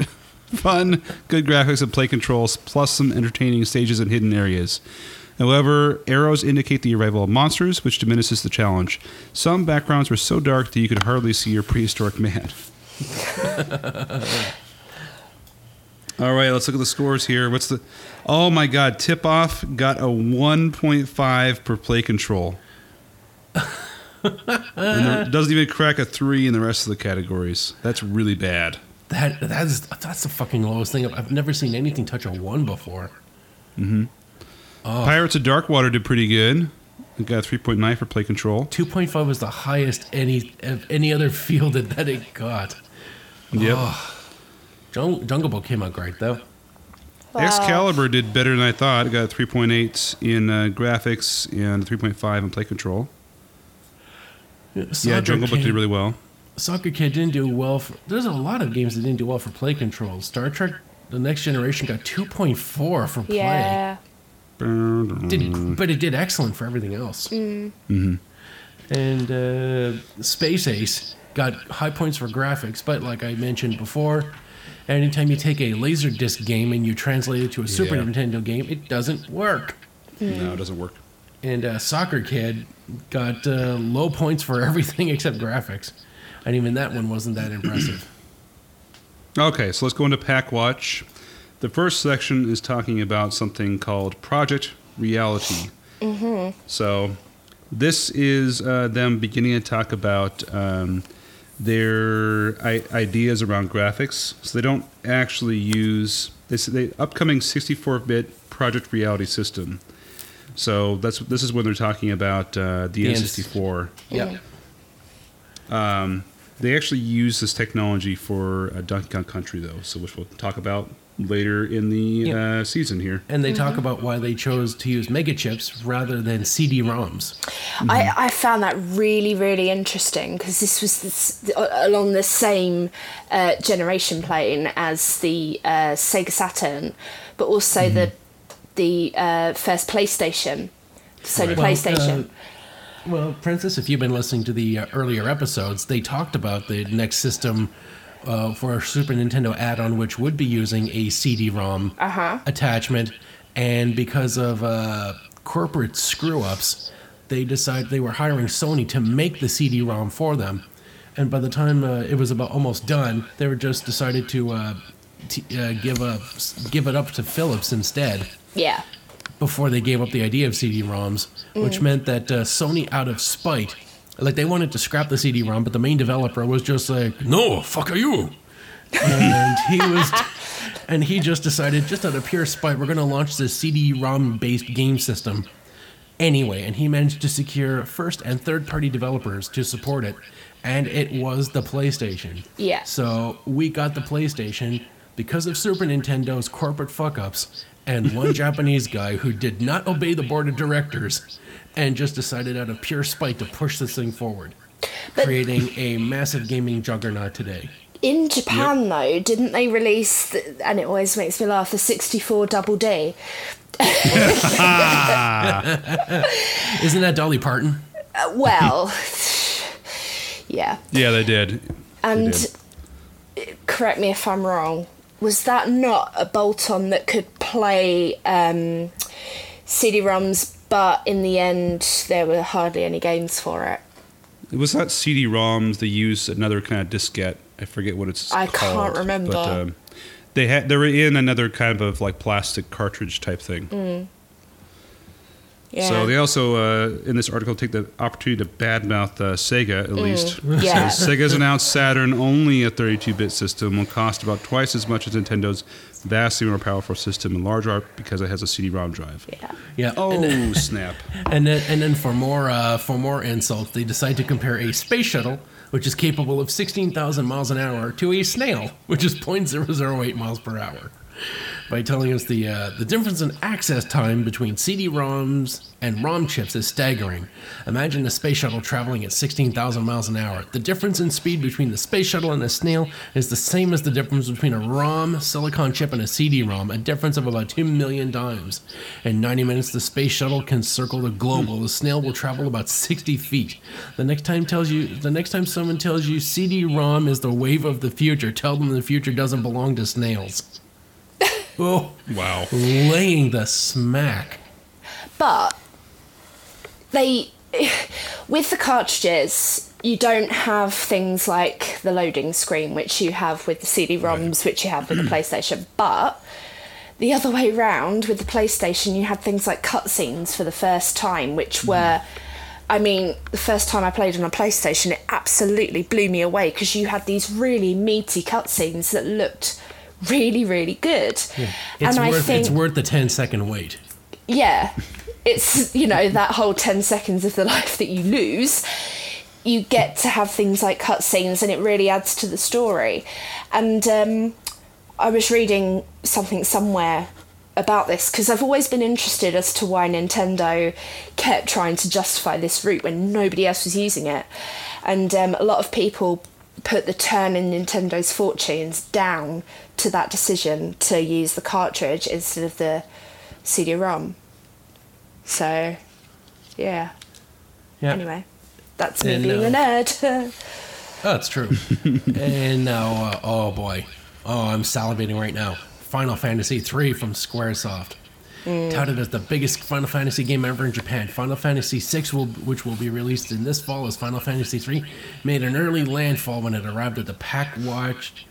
fun, good graphics and play controls, plus some entertaining stages and hidden areas. However, arrows indicate the arrival of monsters, which diminishes the challenge. Some backgrounds were so dark that you could hardly see your prehistoric man. All right, let's look at the scores here. What's the? Oh my God! Tip off got a 1.5 per play control. and doesn't even crack a three in the rest of the categories. That's really bad. That that's that's the fucking lowest thing. I've, I've never seen anything touch a one before. Mm-hmm. Pirates of Darkwater did pretty good. It got a 3.9 for play control. Two point five was the highest any of any other field that, that it got. Yep. Jung, Jungle Book came out great though. Wow. Excalibur did better than I thought. It got a 3.8 in uh, graphics and 3.5 in play control. yeah, Soccer Jungle Book did really well. Soccer Kid didn't do well. For, there's a lot of games that didn't do well for play control. Star Trek: The Next Generation got 2.4 for play. Yeah. Did, but it did excellent for everything else. Mm-hmm. And uh, Space Ace got high points for graphics, but like I mentioned before, anytime you take a Laserdisc game and you translate it to a Super Yeah. Nintendo game, it doesn't work. No, it doesn't work. And uh, Soccer Kid got uh, low points for everything except graphics, and even that one wasn't that impressive. Okay, so let's go into Pak Watch. The first section is talking about something called Project Reality. Mm-hmm. So, this is uh, them beginning to talk about um, their I- ideas around graphics. So they don't actually use this the upcoming 64-bit Project Reality system. So that's this is when they're talking about uh, the The N64. Yep. They actually use this technology for uh, Donkey Kong Country, though, so which we'll talk about later in the Yeah. uh, season here. And they talk about why they chose to use mega chips rather than CD-ROMs. I, I found that really, really interesting because this was this, along the same uh, generation plane as the uh, Sega Saturn, but also the the uh, first PlayStation, Sony Well, PlayStation. uh, Well, Princess, if you've been listening to the uh, earlier episodes, they talked about the next system uh, for a Super Nintendo add-on, which would be using a CD-ROM attachment, and because of uh, corporate screw-ups, they decided they were hiring Sony to make the CD-ROM for them. And by the time uh, it was about almost done, they were just decided to uh, t- uh, give up, give it up to Philips instead yeah. before they gave up the idea of CD-ROMs, which meant that uh, Sony, out of spite, like they wanted to scrap the CD-ROM, but the main developer was just like, "No, fuck are you," and he was, and he just decided, just out of pure spite, we're going to launch this CD-ROM based game system anyway, and he managed to secure first and third-party developers to support it, and it was the PlayStation. Yeah. So we got the PlayStation because of Super Nintendo's corporate fuck ups and one Japanese guy who did not obey the board of directors and just decided out of pure spite to push this thing forward, creating a massive gaming juggernaut today. In Japan, though, didn't they release, the, and it always makes me laugh, the 64 Double D? Isn't that Dolly Parton? Uh, well, yeah. Yeah, they did. And did. correct me if I'm wrong, was that not a bolt on that could play um, CD ROMs, but in the end, there were hardly any games for it? It was not CD-ROMs. They used another kind of diskette. I forget what it's I called. can't remember. But um, they had they were in another kind of like plastic cartridge type thing. Mm. Yeah. So they also, uh, in this article, take the opportunity to badmouth uh, Sega, at least. Mm. Yeah. Says, Sega's announced Saturn, only a 32-bit system, will cost about twice as much as Nintendo's vastly more powerful system in large part because it has a CD-ROM drive. yeah. Yeah. Oh, And then, snap. and then, and then for more uh, for more insults, they decide to compare a space shuttle, which is capable of 16,000 miles an hour, to a snail, which is 0.008 miles per hour. By telling us the uh, the difference in access time between CD-ROMs and ROM chips is staggering. Imagine a space shuttle traveling at 16,000 miles an hour. The difference in speed between the space shuttle and a snail is the same as the difference between a ROM silicon chip and a CD-ROM, a difference of about 2 million times. In 90 minutes, the space shuttle can circle the globe, while the snail will travel about 60 feet. The next time tells you, the next time someone tells you CD-ROM is the wave of the future, tell them the future doesn't belong to snails. oh, Wow. laying the smack. But they, with the cartridges, you don't have things like the loading screen, which you have with the CD-ROMs, which you have with the mm. PlayStation. But the other way round, with the PlayStation, you had things like cutscenes for the first time, which mm. were. I mean, the first time I played on a PlayStation, it absolutely blew me away because you had these really meaty cutscenes that looked really, really good. It's and I worth think, it's worth the 10 second wait. yeah, it's you know that whole ten seconds of the life that you lose. You get to have things like cutscenes, and it really adds to the story. And um, I was reading something somewhere about this because I've always been interested as to why Nintendo kept trying to justify this route when nobody else was using it. And um, a lot of people put the turn in Nintendo's fortunes down to that decision to use the cartridge instead of the CD-ROM. So, yeah. Yeah. Anyway, that's me And, being uh, a nerd. Oh, that's true. and now, uh, oh boy, oh, I'm salivating right now. Final Fantasy III from SquareSoft. Mm. Touted as the biggest Final Fantasy game ever in Japan, Final Fantasy VI, will, which will be released in this fall as Final Fantasy III, made an early landfall when it arrived at the Pak Watch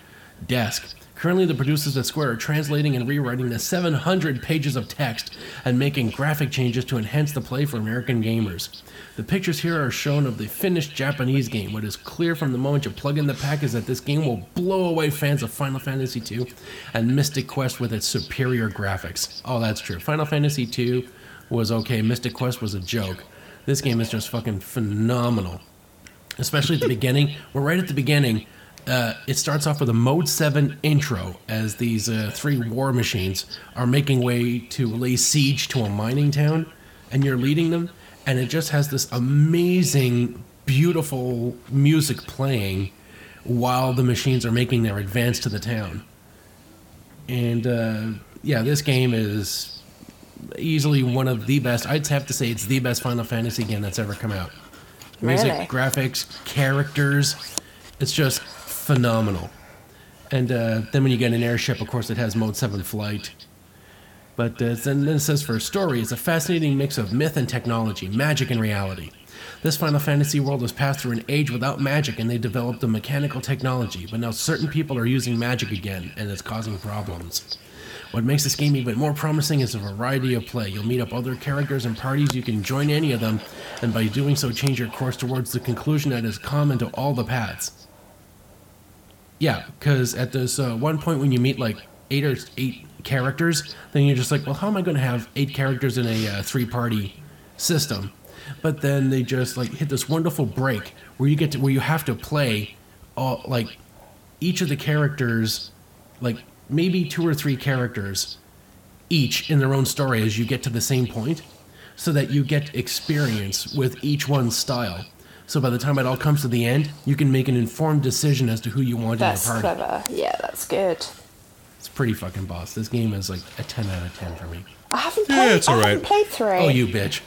desk. Currently, the producers at Square are translating and rewriting the 700 pages of text and making graphic changes to enhance the play for American gamers. The pictures here are shown of the finished Japanese game. What is clear from the moment you plug in the pack is that this game will blow away fans of Final Fantasy II and Mystic Quest with its superior graphics. Oh, that's true. Final Fantasy II was okay, Mystic Quest was a joke. This game is just fucking phenomenal. especially at the beginning. We're right at the beginning. Uh, it starts off with a Mode 7 intro as these uh, three war machines are making way to lay siege to a mining town, and you're leading them, and it just has this amazing, beautiful music playing while the machines are making their advance to the town. And uh, yeah, this game is easily one of the best. I'd have to say it's the best Final Fantasy game that's ever come out. Music, Really? graphics, characters, it's just phenomenal. And uh, then when you get an airship, of course, it has Mode 7 flight. But uh, then, it says for a story, it's a fascinating mix of myth and technology, magic and reality. This Final Fantasy world has passed through an age without magic and they developed a mechanical technology, but now certain people are using magic again and it's causing problems. What makes this game even more promising is the variety of play. You'll meet up other characters and parties, you can join any of them, and by doing so, change your course towards the conclusion that is common to all the paths. Yeah, because at this uh, one point when you meet like eight or eight characters, then you're just like, well, how am I going to have eight characters in a uh, three-party system? But then they just like hit this wonderful break where you get to where you have to play all like each of the characters, like maybe two or three characters each in their own story as you get to the same point, so that you get experience with each one's style. So by the time it all comes to the end, you can make an informed decision as to who you want That's in the party. clever. Yeah, that's good. It's pretty fucking boss. This game is like a 10 out of 10 for me. I haven't played, Yeah, played. it's I alright. haven't played three. Oh, you bitch.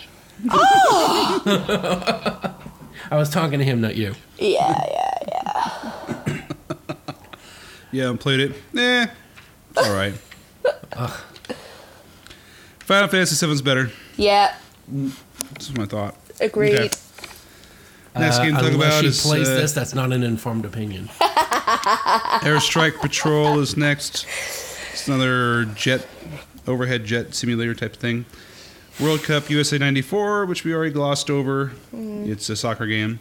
Oh! I was talking to him, not you. Yeah, yeah, yeah. Yeah, I played it. Eh, it's all right. Final Fantasy VII's better. Yeah, That's my thought. agreed. Okay. Next Uh, game to talk unless about she is plays uh, this, that's not an informed opinion. Airstrike Patrol is next. It's another jet, overhead jet simulator type thing. World Cup USA 94, which we already glossed over. It's a soccer game.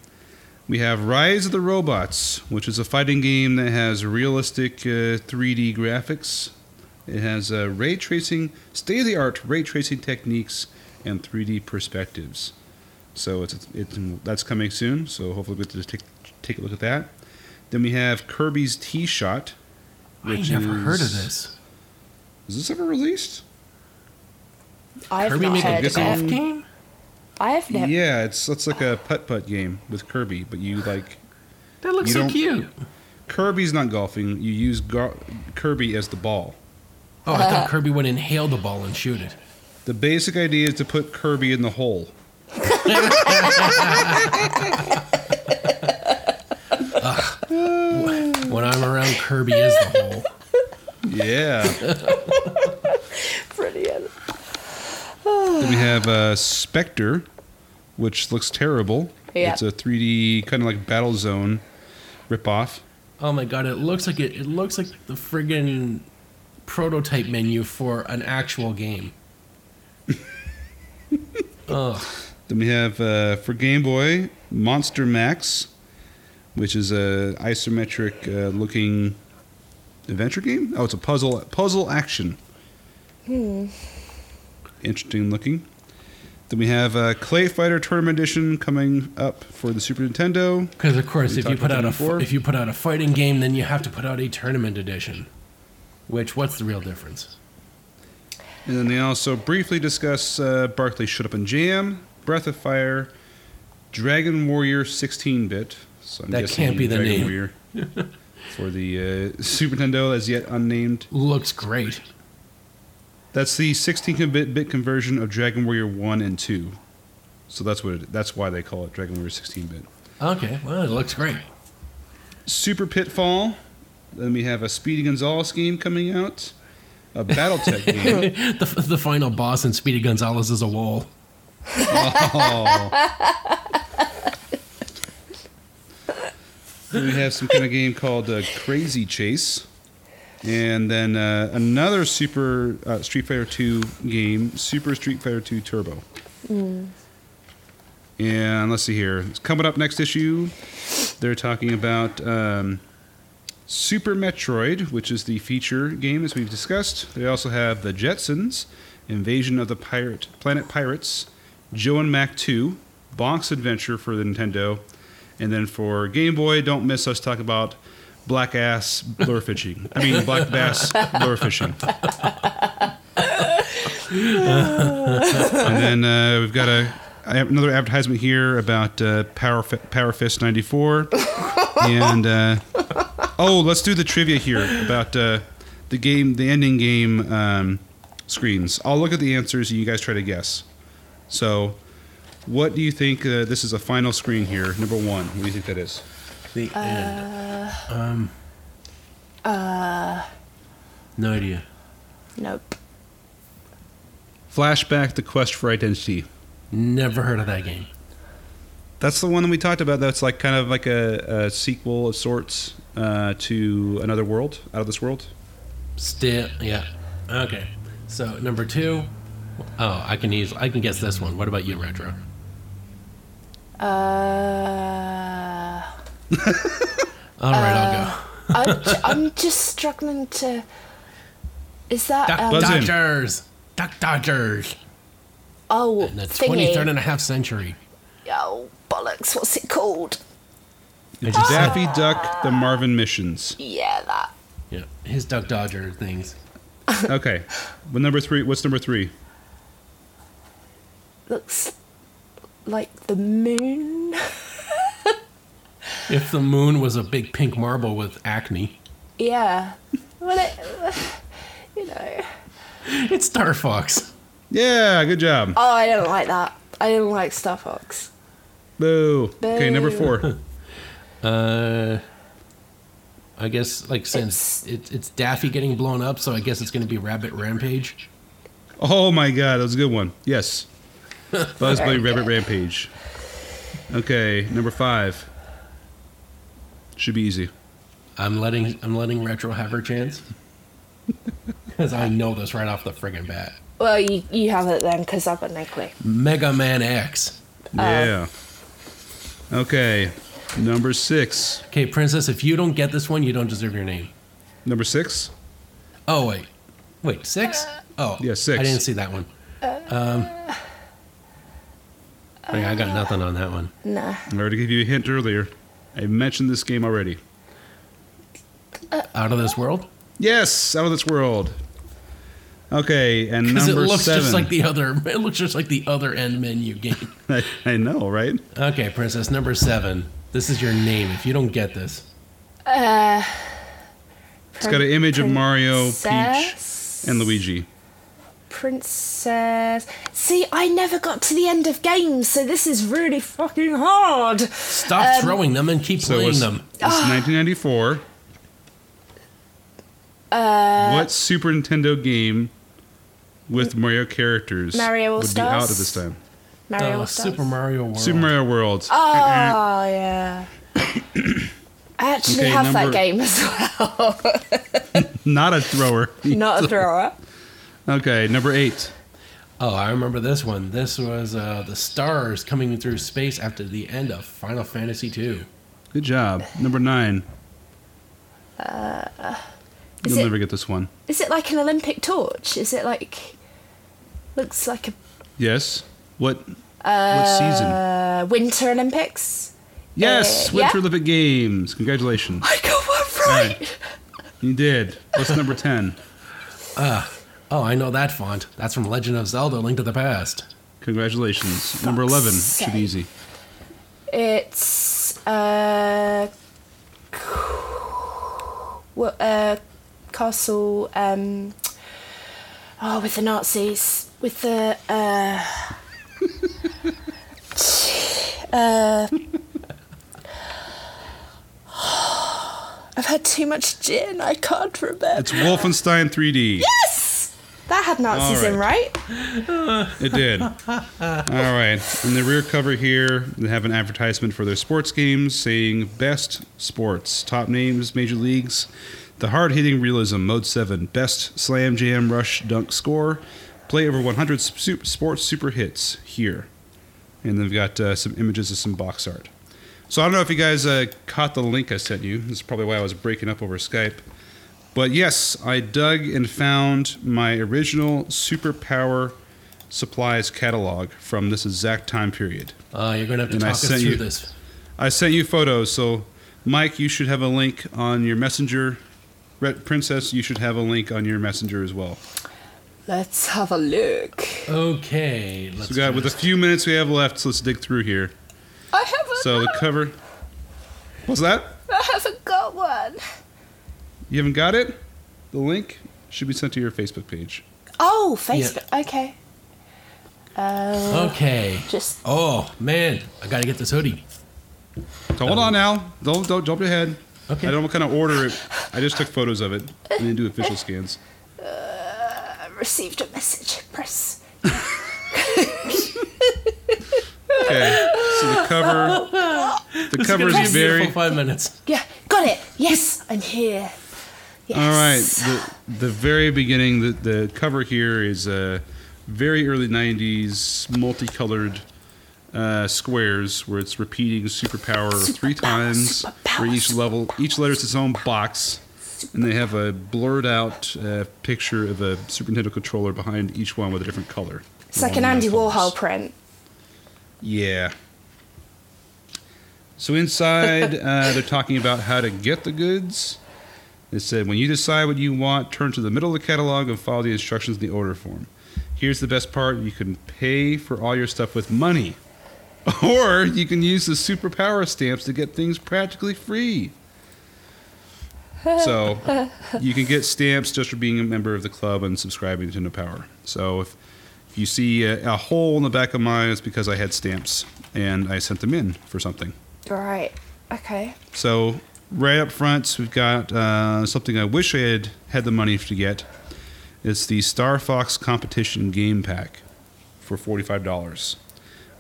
We have Rise of the Robots, which is a fighting game that has realistic uh, 3D graphics. It has uh, ray tracing, state of the art ray tracing techniques, and 3D perspectives. So it's, it's that's coming soon. So hopefully we get to take take a look at that. Then we have Kirby's Tee Shot. I never heard of this. Is this ever released? I've Kirby not make a golf it. game? I have never. Yeah, it's it's like a putt putt game with Kirby, but you like That looks so cute. Kirby's not golfing. You use gar- Kirby as the ball. Oh, I thought Kirby would inhale the ball and shoot it. The basic idea is to put Kirby in the hole. When I'm around, Kirby is the hole. Yeah. Brilliant. then we have uh, Spectre, which looks terrible. Yeah. It's a 3D kind of like Battle Zone ripoff. Oh my god, it looks like it. It looks like the friggin' prototype menu for an actual game. Ugh. Then we have uh, for Game Boy Monster Max, which is a isometric uh, looking adventure game. Oh, it's a puzzle puzzle action. Hmm. Interesting looking. Then we have uh, Clay Fighter Tournament Edition coming up for the Super Nintendo. Because of course, We if you put out a before. if you put out a fighting game, then you have to put out a tournament edition. Which what's the real difference? And then they also briefly discuss uh, Barkley Shut Up and Jam, Breath of Fire, Dragon Warrior 16-bit. So I'm That can't be the Dragon name. Warrior for the uh, Super Nintendo as yet unnamed. Looks great. That's the 16-bit bit conversion of Dragon Warrior 1 and 2. So that's what it, that's why they call it Dragon Warrior 16-bit. Okay, well, it looks great. Super Pitfall. Then we have a Speedy Gonzales game coming out. A BattleTech game. the, the final boss in Speedy Gonzales is a wall. Then we have some kind of game called uh, Crazy Chase. And then uh, another Super uh, Street Fighter 2 game, Super Street Fighter 2 Turbo. And let's see here. It's coming up next issue. They're talking about um, Super Metroid, which is the feature game as we've discussed. They also have the Jetsons, Invasion of the Pirate Planet Pirates, Joe and Mac 2, Bonk's Adventure for the Nintendo, And then for Game Boy, don't miss us talk about black ass lure fishing. I mean, black bass lure fishing. and then uh, we've got a another advertisement here about uh, Power Power Fist '94, and uh, oh, let's do the trivia here about uh, the game, the ending game um, screens. I'll look at the answers, and you guys try to guess. So, what do you think? Uh, this is a final screen here. Number one. What do you think that is? The end. Um. Uh. No idea. Nope. Flashback: The Quest for Identity. Never heard of that game. That's the one that we talked about. That's like kind of like a, a sequel of sorts uh, to another world, out of this world. Still, yeah. Okay. So number two. Oh, I can easily I can guess this one. What about you, Retro? Uh, All right, I'll go. I'm, j- I'm just struggling to. Is that Duck um, Dodgers. Duck Dodgers. oh In the thingy? 23rd and a half century. Oh bollocks! What's it called? It's Daffy Duck: The Marvin Missions. Yeah, that. Yeah, his Duck Dodger things. Okay, what number three? What's number three? Looks like the moon. If the moon was a big pink marble with acne, yeah. Well, it, you know. it's Star Fox. Yeah, good job. Oh, I don't like that. I don't like Star Fox. Boo. Okay, number four. Uh, I guess like since it's it's Daffy getting blown up, so I guess it's going to be Rabbit Rampage. Oh my god, that was a good one. Yes. Bugs Bunny Rabbit. Rampage. Okay, number five. Should be easy. I'm letting I'm letting Retro have her chance because I know this right off the friggin' bat. Well, you, you have it then, because I've got no clue. Mega Man X. Uh. Yeah. Okay, number six. Okay, Princess, if you don't get this one, you don't deserve your name. Number six? Oh wait, wait six? Uh. Oh Yeah, six. I didn't see that one. Uh. Um, okay, I got nothing on that one. Nah. I already gave you a hint earlier. I mentioned this game already. Out of this world? Yes, out of this world. Okay, and Because it number looks seven. just like the other. It looks just like the other end menu game. I, I know, right? Okay, Princess, number seven. This is your name. If you don't get this, Uh, It's got an image of Mario, Peach, and Luigi. Princess. See, I never got to the end of games, so this is really fucking hard. stop Um, throwing them and keep So playing it's, them. it's 1994. Uh, what Super Nintendo game with Mario characters Mario would be out at this time? Mario Uh, Super Mario World. Super Mario World. Oh, yeah. I actually Okay, have number- that game as well. Not a thrower. Not a thrower. Okay, number eight. Oh, I remember this one. This was uh, the stars coming through space after the end of Final Fantasy II. Good job. Number nine. Is You'll it- never get this one. Is it like an Olympic torch? Is it like. Looks like a. Yes. What? what season? Uh, Winter Olympics? Yes, uh, Winter yeah. Olympic Games. Congratulations. I got one right! right. You did. What's number ten? Oh, I know that font. That's from Legend of Zelda: Link to the Past. Congratulations. Number eleven. Should be easy. It's. Uh. Well, uh. Castle. Um. Oh, with the Nazis. With the. Uh. uh. I've had too much gin. I can't remember. It's Wolfenstein 3D. yes! That had Nazis All in, right. right? It did. All right. In the rear cover here, they have an advertisement for their sports games saying best sports, top names, major leagues, the hard hitting realism, mode 7, best slam jam rush dunk score, play over 100 su- sports super hits here. And they've got uh, some images of some box art. So I don't know if you guys uh, caught the link I sent you. This is probably why I was breaking up over Skype. But yes, I dug and found my original Superpower supplies catalog from this exact time period. Uh, you're gonna have to And I talk us sent through you- this. I sent you photos, so Mike, you should have a link on your messenger. Red Princess, you should have a link on your messenger as well. Let's have a look. Okay, let's So we got with a few minutes we have left, so let's dig through here. I haven't. So the cover. What's that? I haven't got one. You haven't got it? The link should be sent to your Facebook page. Oh, Facebook. Okay. Uh, Okay. just Oh man, I gotta get this hoodie. So hold on now. Don't don't jump ahead. Okay. I don't know what kind of order it. I just took photos of it. I didn't do official scans. I received a message. Press. Okay. So the cover. The cover It's gonna be is very. five minutes. Yeah, got it. Yes, I'm here. Yes. All right. The, the very beginning, the, the cover here is uh, very early 90s multicolored uh, squares where it's repeating superpower three times superpower, where each level, each letter is its own box. And they have a blurred out uh, picture of a Super Nintendo controller behind each one with a different color. It's like an Andy colors. Warhol print. Yeah. So inside, uh, they're talking about how to get the goods. It said, when you decide what you want, turn to the middle of the catalog and follow the instructions in the order form. Here's the best part you can pay for all your stuff with money. Or you can use the superpower stamps to get things practically free. So you can get stamps just for being a member of the club and subscribing to Nintendo Power. So if, if you see a, a hole in the back of mine, it's because I had stamps and I sent them in for something. Right. Okay. So right up front, we've got uh, something I wish I had had the money to get. It's the Star Fox Competition Game Pack for forty-five dollars.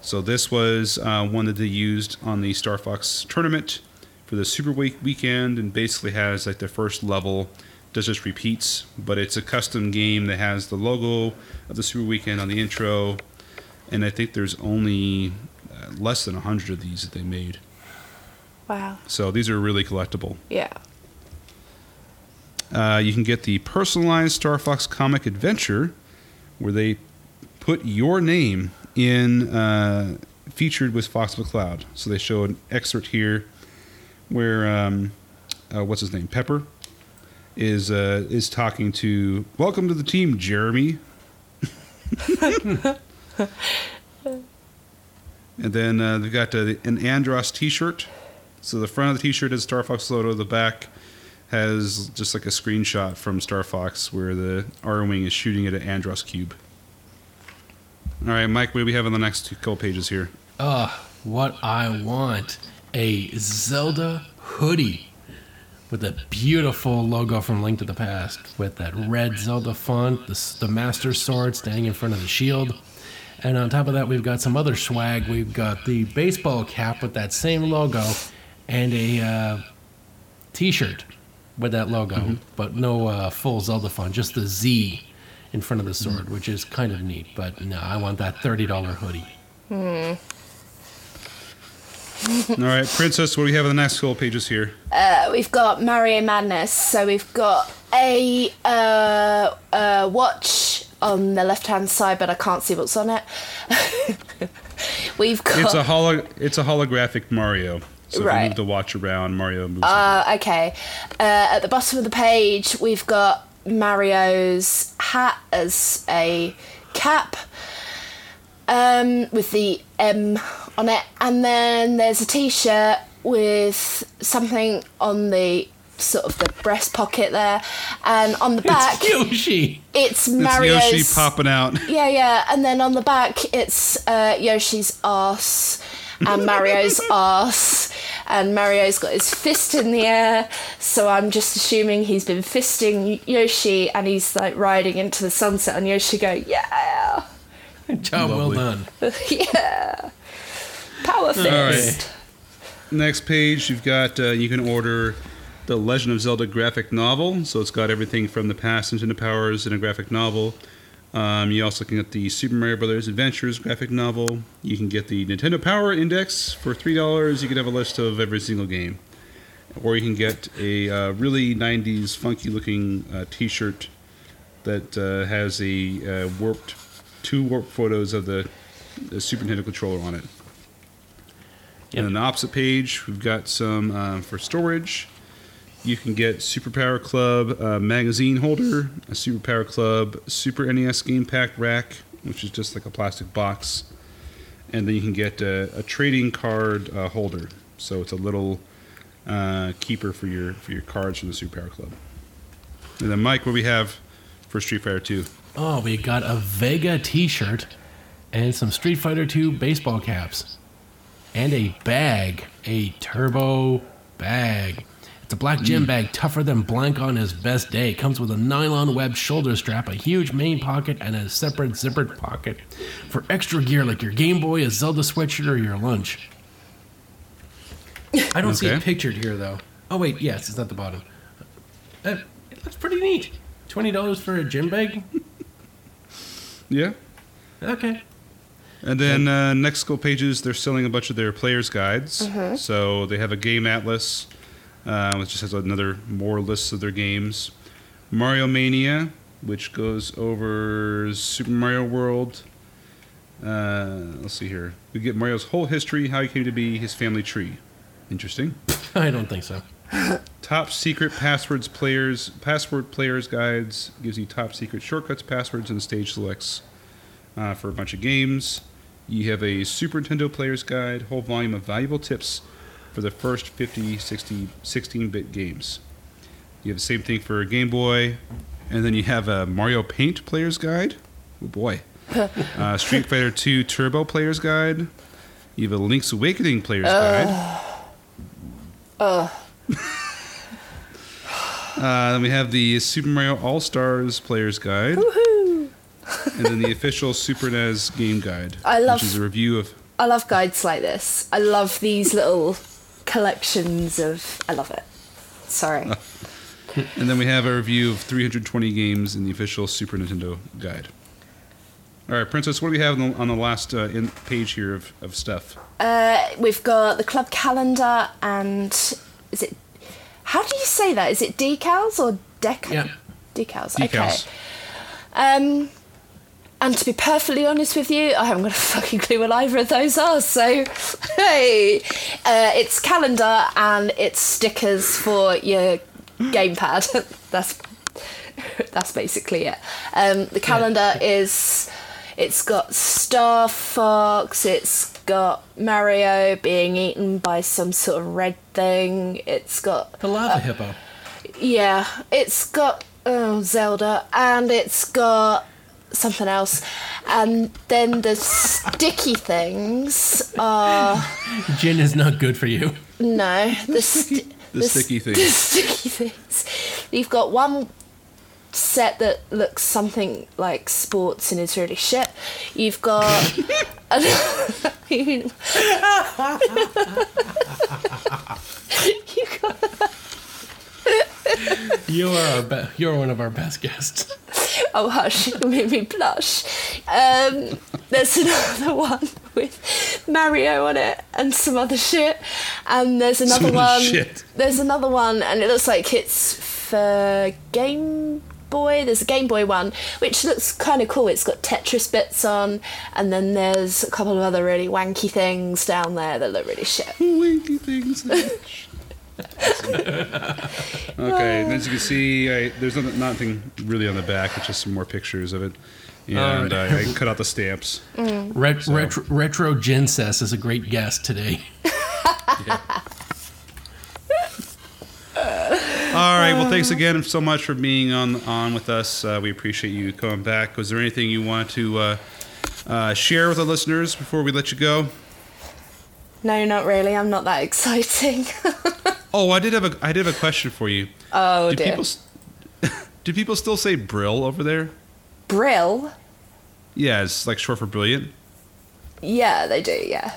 So this was uh, one that they used on the Star Fox tournament for the Super Week weekend, and basically has like the first level does just repeats, but it's a custom game that has the logo of the Super Weekend on the intro, and I think there's only uh, less than hundred of these that they made. Wow. So these are really collectible. Yeah. Uh, you can get the personalized Star Fox comic adventure, where they put your name in uh, featured with Fox McCloud. So they show an excerpt here where um, uh, what's his name Pepper is uh, is talking to Welcome to the team, Jeremy. and then uh, they've got uh, an Andross T-shirt. So the front of the T-shirt is Star Fox logo. The back has just like a screenshot from Star Fox where the Arwing is shooting at an Andross cube. All right, Mike, what do we have on the next couple pages here? Uh, what I want a Zelda hoodie with a beautiful logo from Link to the Past with that red Zelda font, the, the Master Sword standing in front of the shield. And on top of that, we've got some other swag. We've got the baseball cap with that same logo and a uh, t shirt with that logo, but no uh, full Zelda font, just the Z in front of the sword, which is kind of neat. But no, I want that $30 hoodie. All right, Princess, what do we have on the next couple pages here? Uh, we've got Mario Madness. So we've got a uh, uh, watch on the left hand side, but I can't see what's on it. we've got. It's a holo- It's a holographic Mario. So if Right. you move the watch around, Mario moves. Uh, okay. Uh, at the bottom of the page, we've got Mario's hat as a cap um, with the M on it. And then there's a t shirt with something on the sort of the breast pocket there. And on the back, It's Yoshi! it's it's Mario's. Yoshi popping out. Yeah, yeah, and then on the back it's uh, Yoshi's ass and Mario's ass, and Mario's got his fist in the air. So I'm just assuming he's been fisting Yoshi, and he's like riding into the sunset, and Yoshi go, yeah, Job Lovely. well done. yeah, power fist. right. Next page, you've got uh, you can order the Legend of Zelda graphic novel. So it's got everything from the past Nintendo powers in a graphic novel. Um, you also can get the Super Mario Brothers Adventures graphic novel. You can get the Nintendo Power Index for three dollars. You can have a list of every single game, or you can get a uh, really '90s funky looking uh, T-shirt that uh, has a uh, warped two warped photos of the, the Super Nintendo controller on it. And on the opposite page, we've got some uh, for storage. You can get Superpower Club uh, magazine holder, a Superpower Club Super NES game pack rack, which is just like a plastic box, and then you can get a, a trading card uh, holder. So it's a little uh, keeper for your for your cards from the Superpower Club. And then Mike, what we have for Street Fighter Two? Oh, we got a Vega T-shirt and some Street Fighter 2 baseball caps and a bag, a turbo bag. It's a black gym bag tougher than Blanka on his best day. Comes with a nylon web shoulder strap, a huge main pocket, and a separate zippered pocket for extra gear like your Game Boy, a Zelda sweatshirt, or your lunch. I don't see it pictured here though. Oh wait, yes, it's at the bottom. Uh, it looks pretty neat. Twenty dollars for a gym bag. Yeah. Okay. And then uh, next couple pages, they're selling a bunch of their players' guides. So they have a game atlas, uh, which just has another more lists of their games. Mario Mania, which goes over Super Mario World. Uh, let's see here. We get Mario's whole history, how he came to be, his family tree. Interesting. I don't think so. Top secret passwords players password players guides gives you top secret shortcuts, passwords, and stage selects uh, for a bunch of games. You have a Super Nintendo players guide, whole volume of valuable tips for the first 50, 60, 16-bit games. You have the same thing for Game Boy, and then you have a Mario Paint players guide. Oh boy. uh, Street Fighter 2 Turbo players guide. You have a Link's Awakening players guide. Uh, then we have the Super Mario All Stars Player's Guide, Woohoo! and then the official Super NES Game Guide, I love- which is a review of. I love guides like this. I love these little collections of. I love it. Sorry. And then we have a review of 320 games in the official Super Nintendo Guide. All right, Princess, what do we have on the, on the last uh, in page here of, of stuff? Uh, we've got the club calendar and is it? How do you say that? Is it decals or deca? Yeah. Decals. Decals. Okay. Um, and to be perfectly honest with you, I haven't got a fucking clue what either of those are. So, hey, uh, it's calendar and it's stickers for your gamepad. that's that's basically it. Um, the calendar is it's got Star Fox. It's got Mario being eaten by some sort of red thing. It's got The lava hippo. yeah, it's got oh, Zelda, and it's got something else, and then the sticky things are Gin is not good for you. no the sti- the sticky st- things. The sticky things. You've got one set that looks something like sports and is really shit. You've got. you got You are our be- you're one of our best guests. Oh hush, you made me blush. Um, there's another one with Mario on it and some other shit. And there's another Some one. shit. There's another one, and it looks like it's for Game Boy. There's a Game Boy one, which looks kind of cool. It's got Tetris bits on, and then there's a couple of other really wanky things down there that look really shit. Wanky things. okay, and as you can see, I, there's nothing, nothing really on the back. It's just some more pictures of it, and Alright. I, I cut out the stamps. Ret- retro, retro Gincess is a great guest today. All right. Well, thanks again so much for being on on with us. Uh, we appreciate you coming back. Was there anything you want to uh, uh, share with the listeners before we let you go? No, not really. I'm not that exciting. Oh, I did have a I did have a question for you. oh do dear. people do people still say Brill over there? Brill? Yeah, it's like short for brilliant. Yeah, they do. Yeah,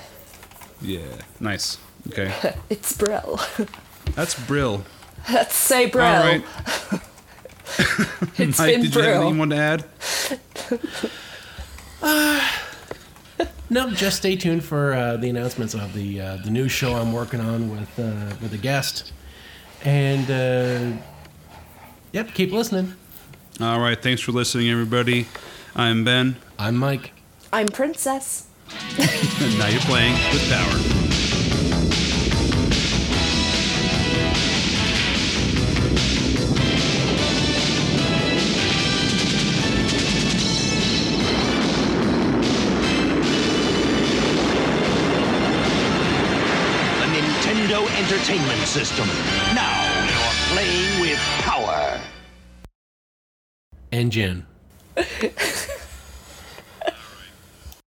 Yeah, nice. Okay, it's Brill. that's Brill. That's say Brill. All right, It's Mike, been did you have anything you Brill. want to add? No, just stay tuned for uh, the announcements of the uh, the new show I'm working on with uh, with a guest, and uh, yep, keep listening. All right, thanks for listening, everybody. I'm Ben, I'm Mike. I'm Princess. and now you're playing with Power. Entertainment system. Now you're playing with power. And Jen.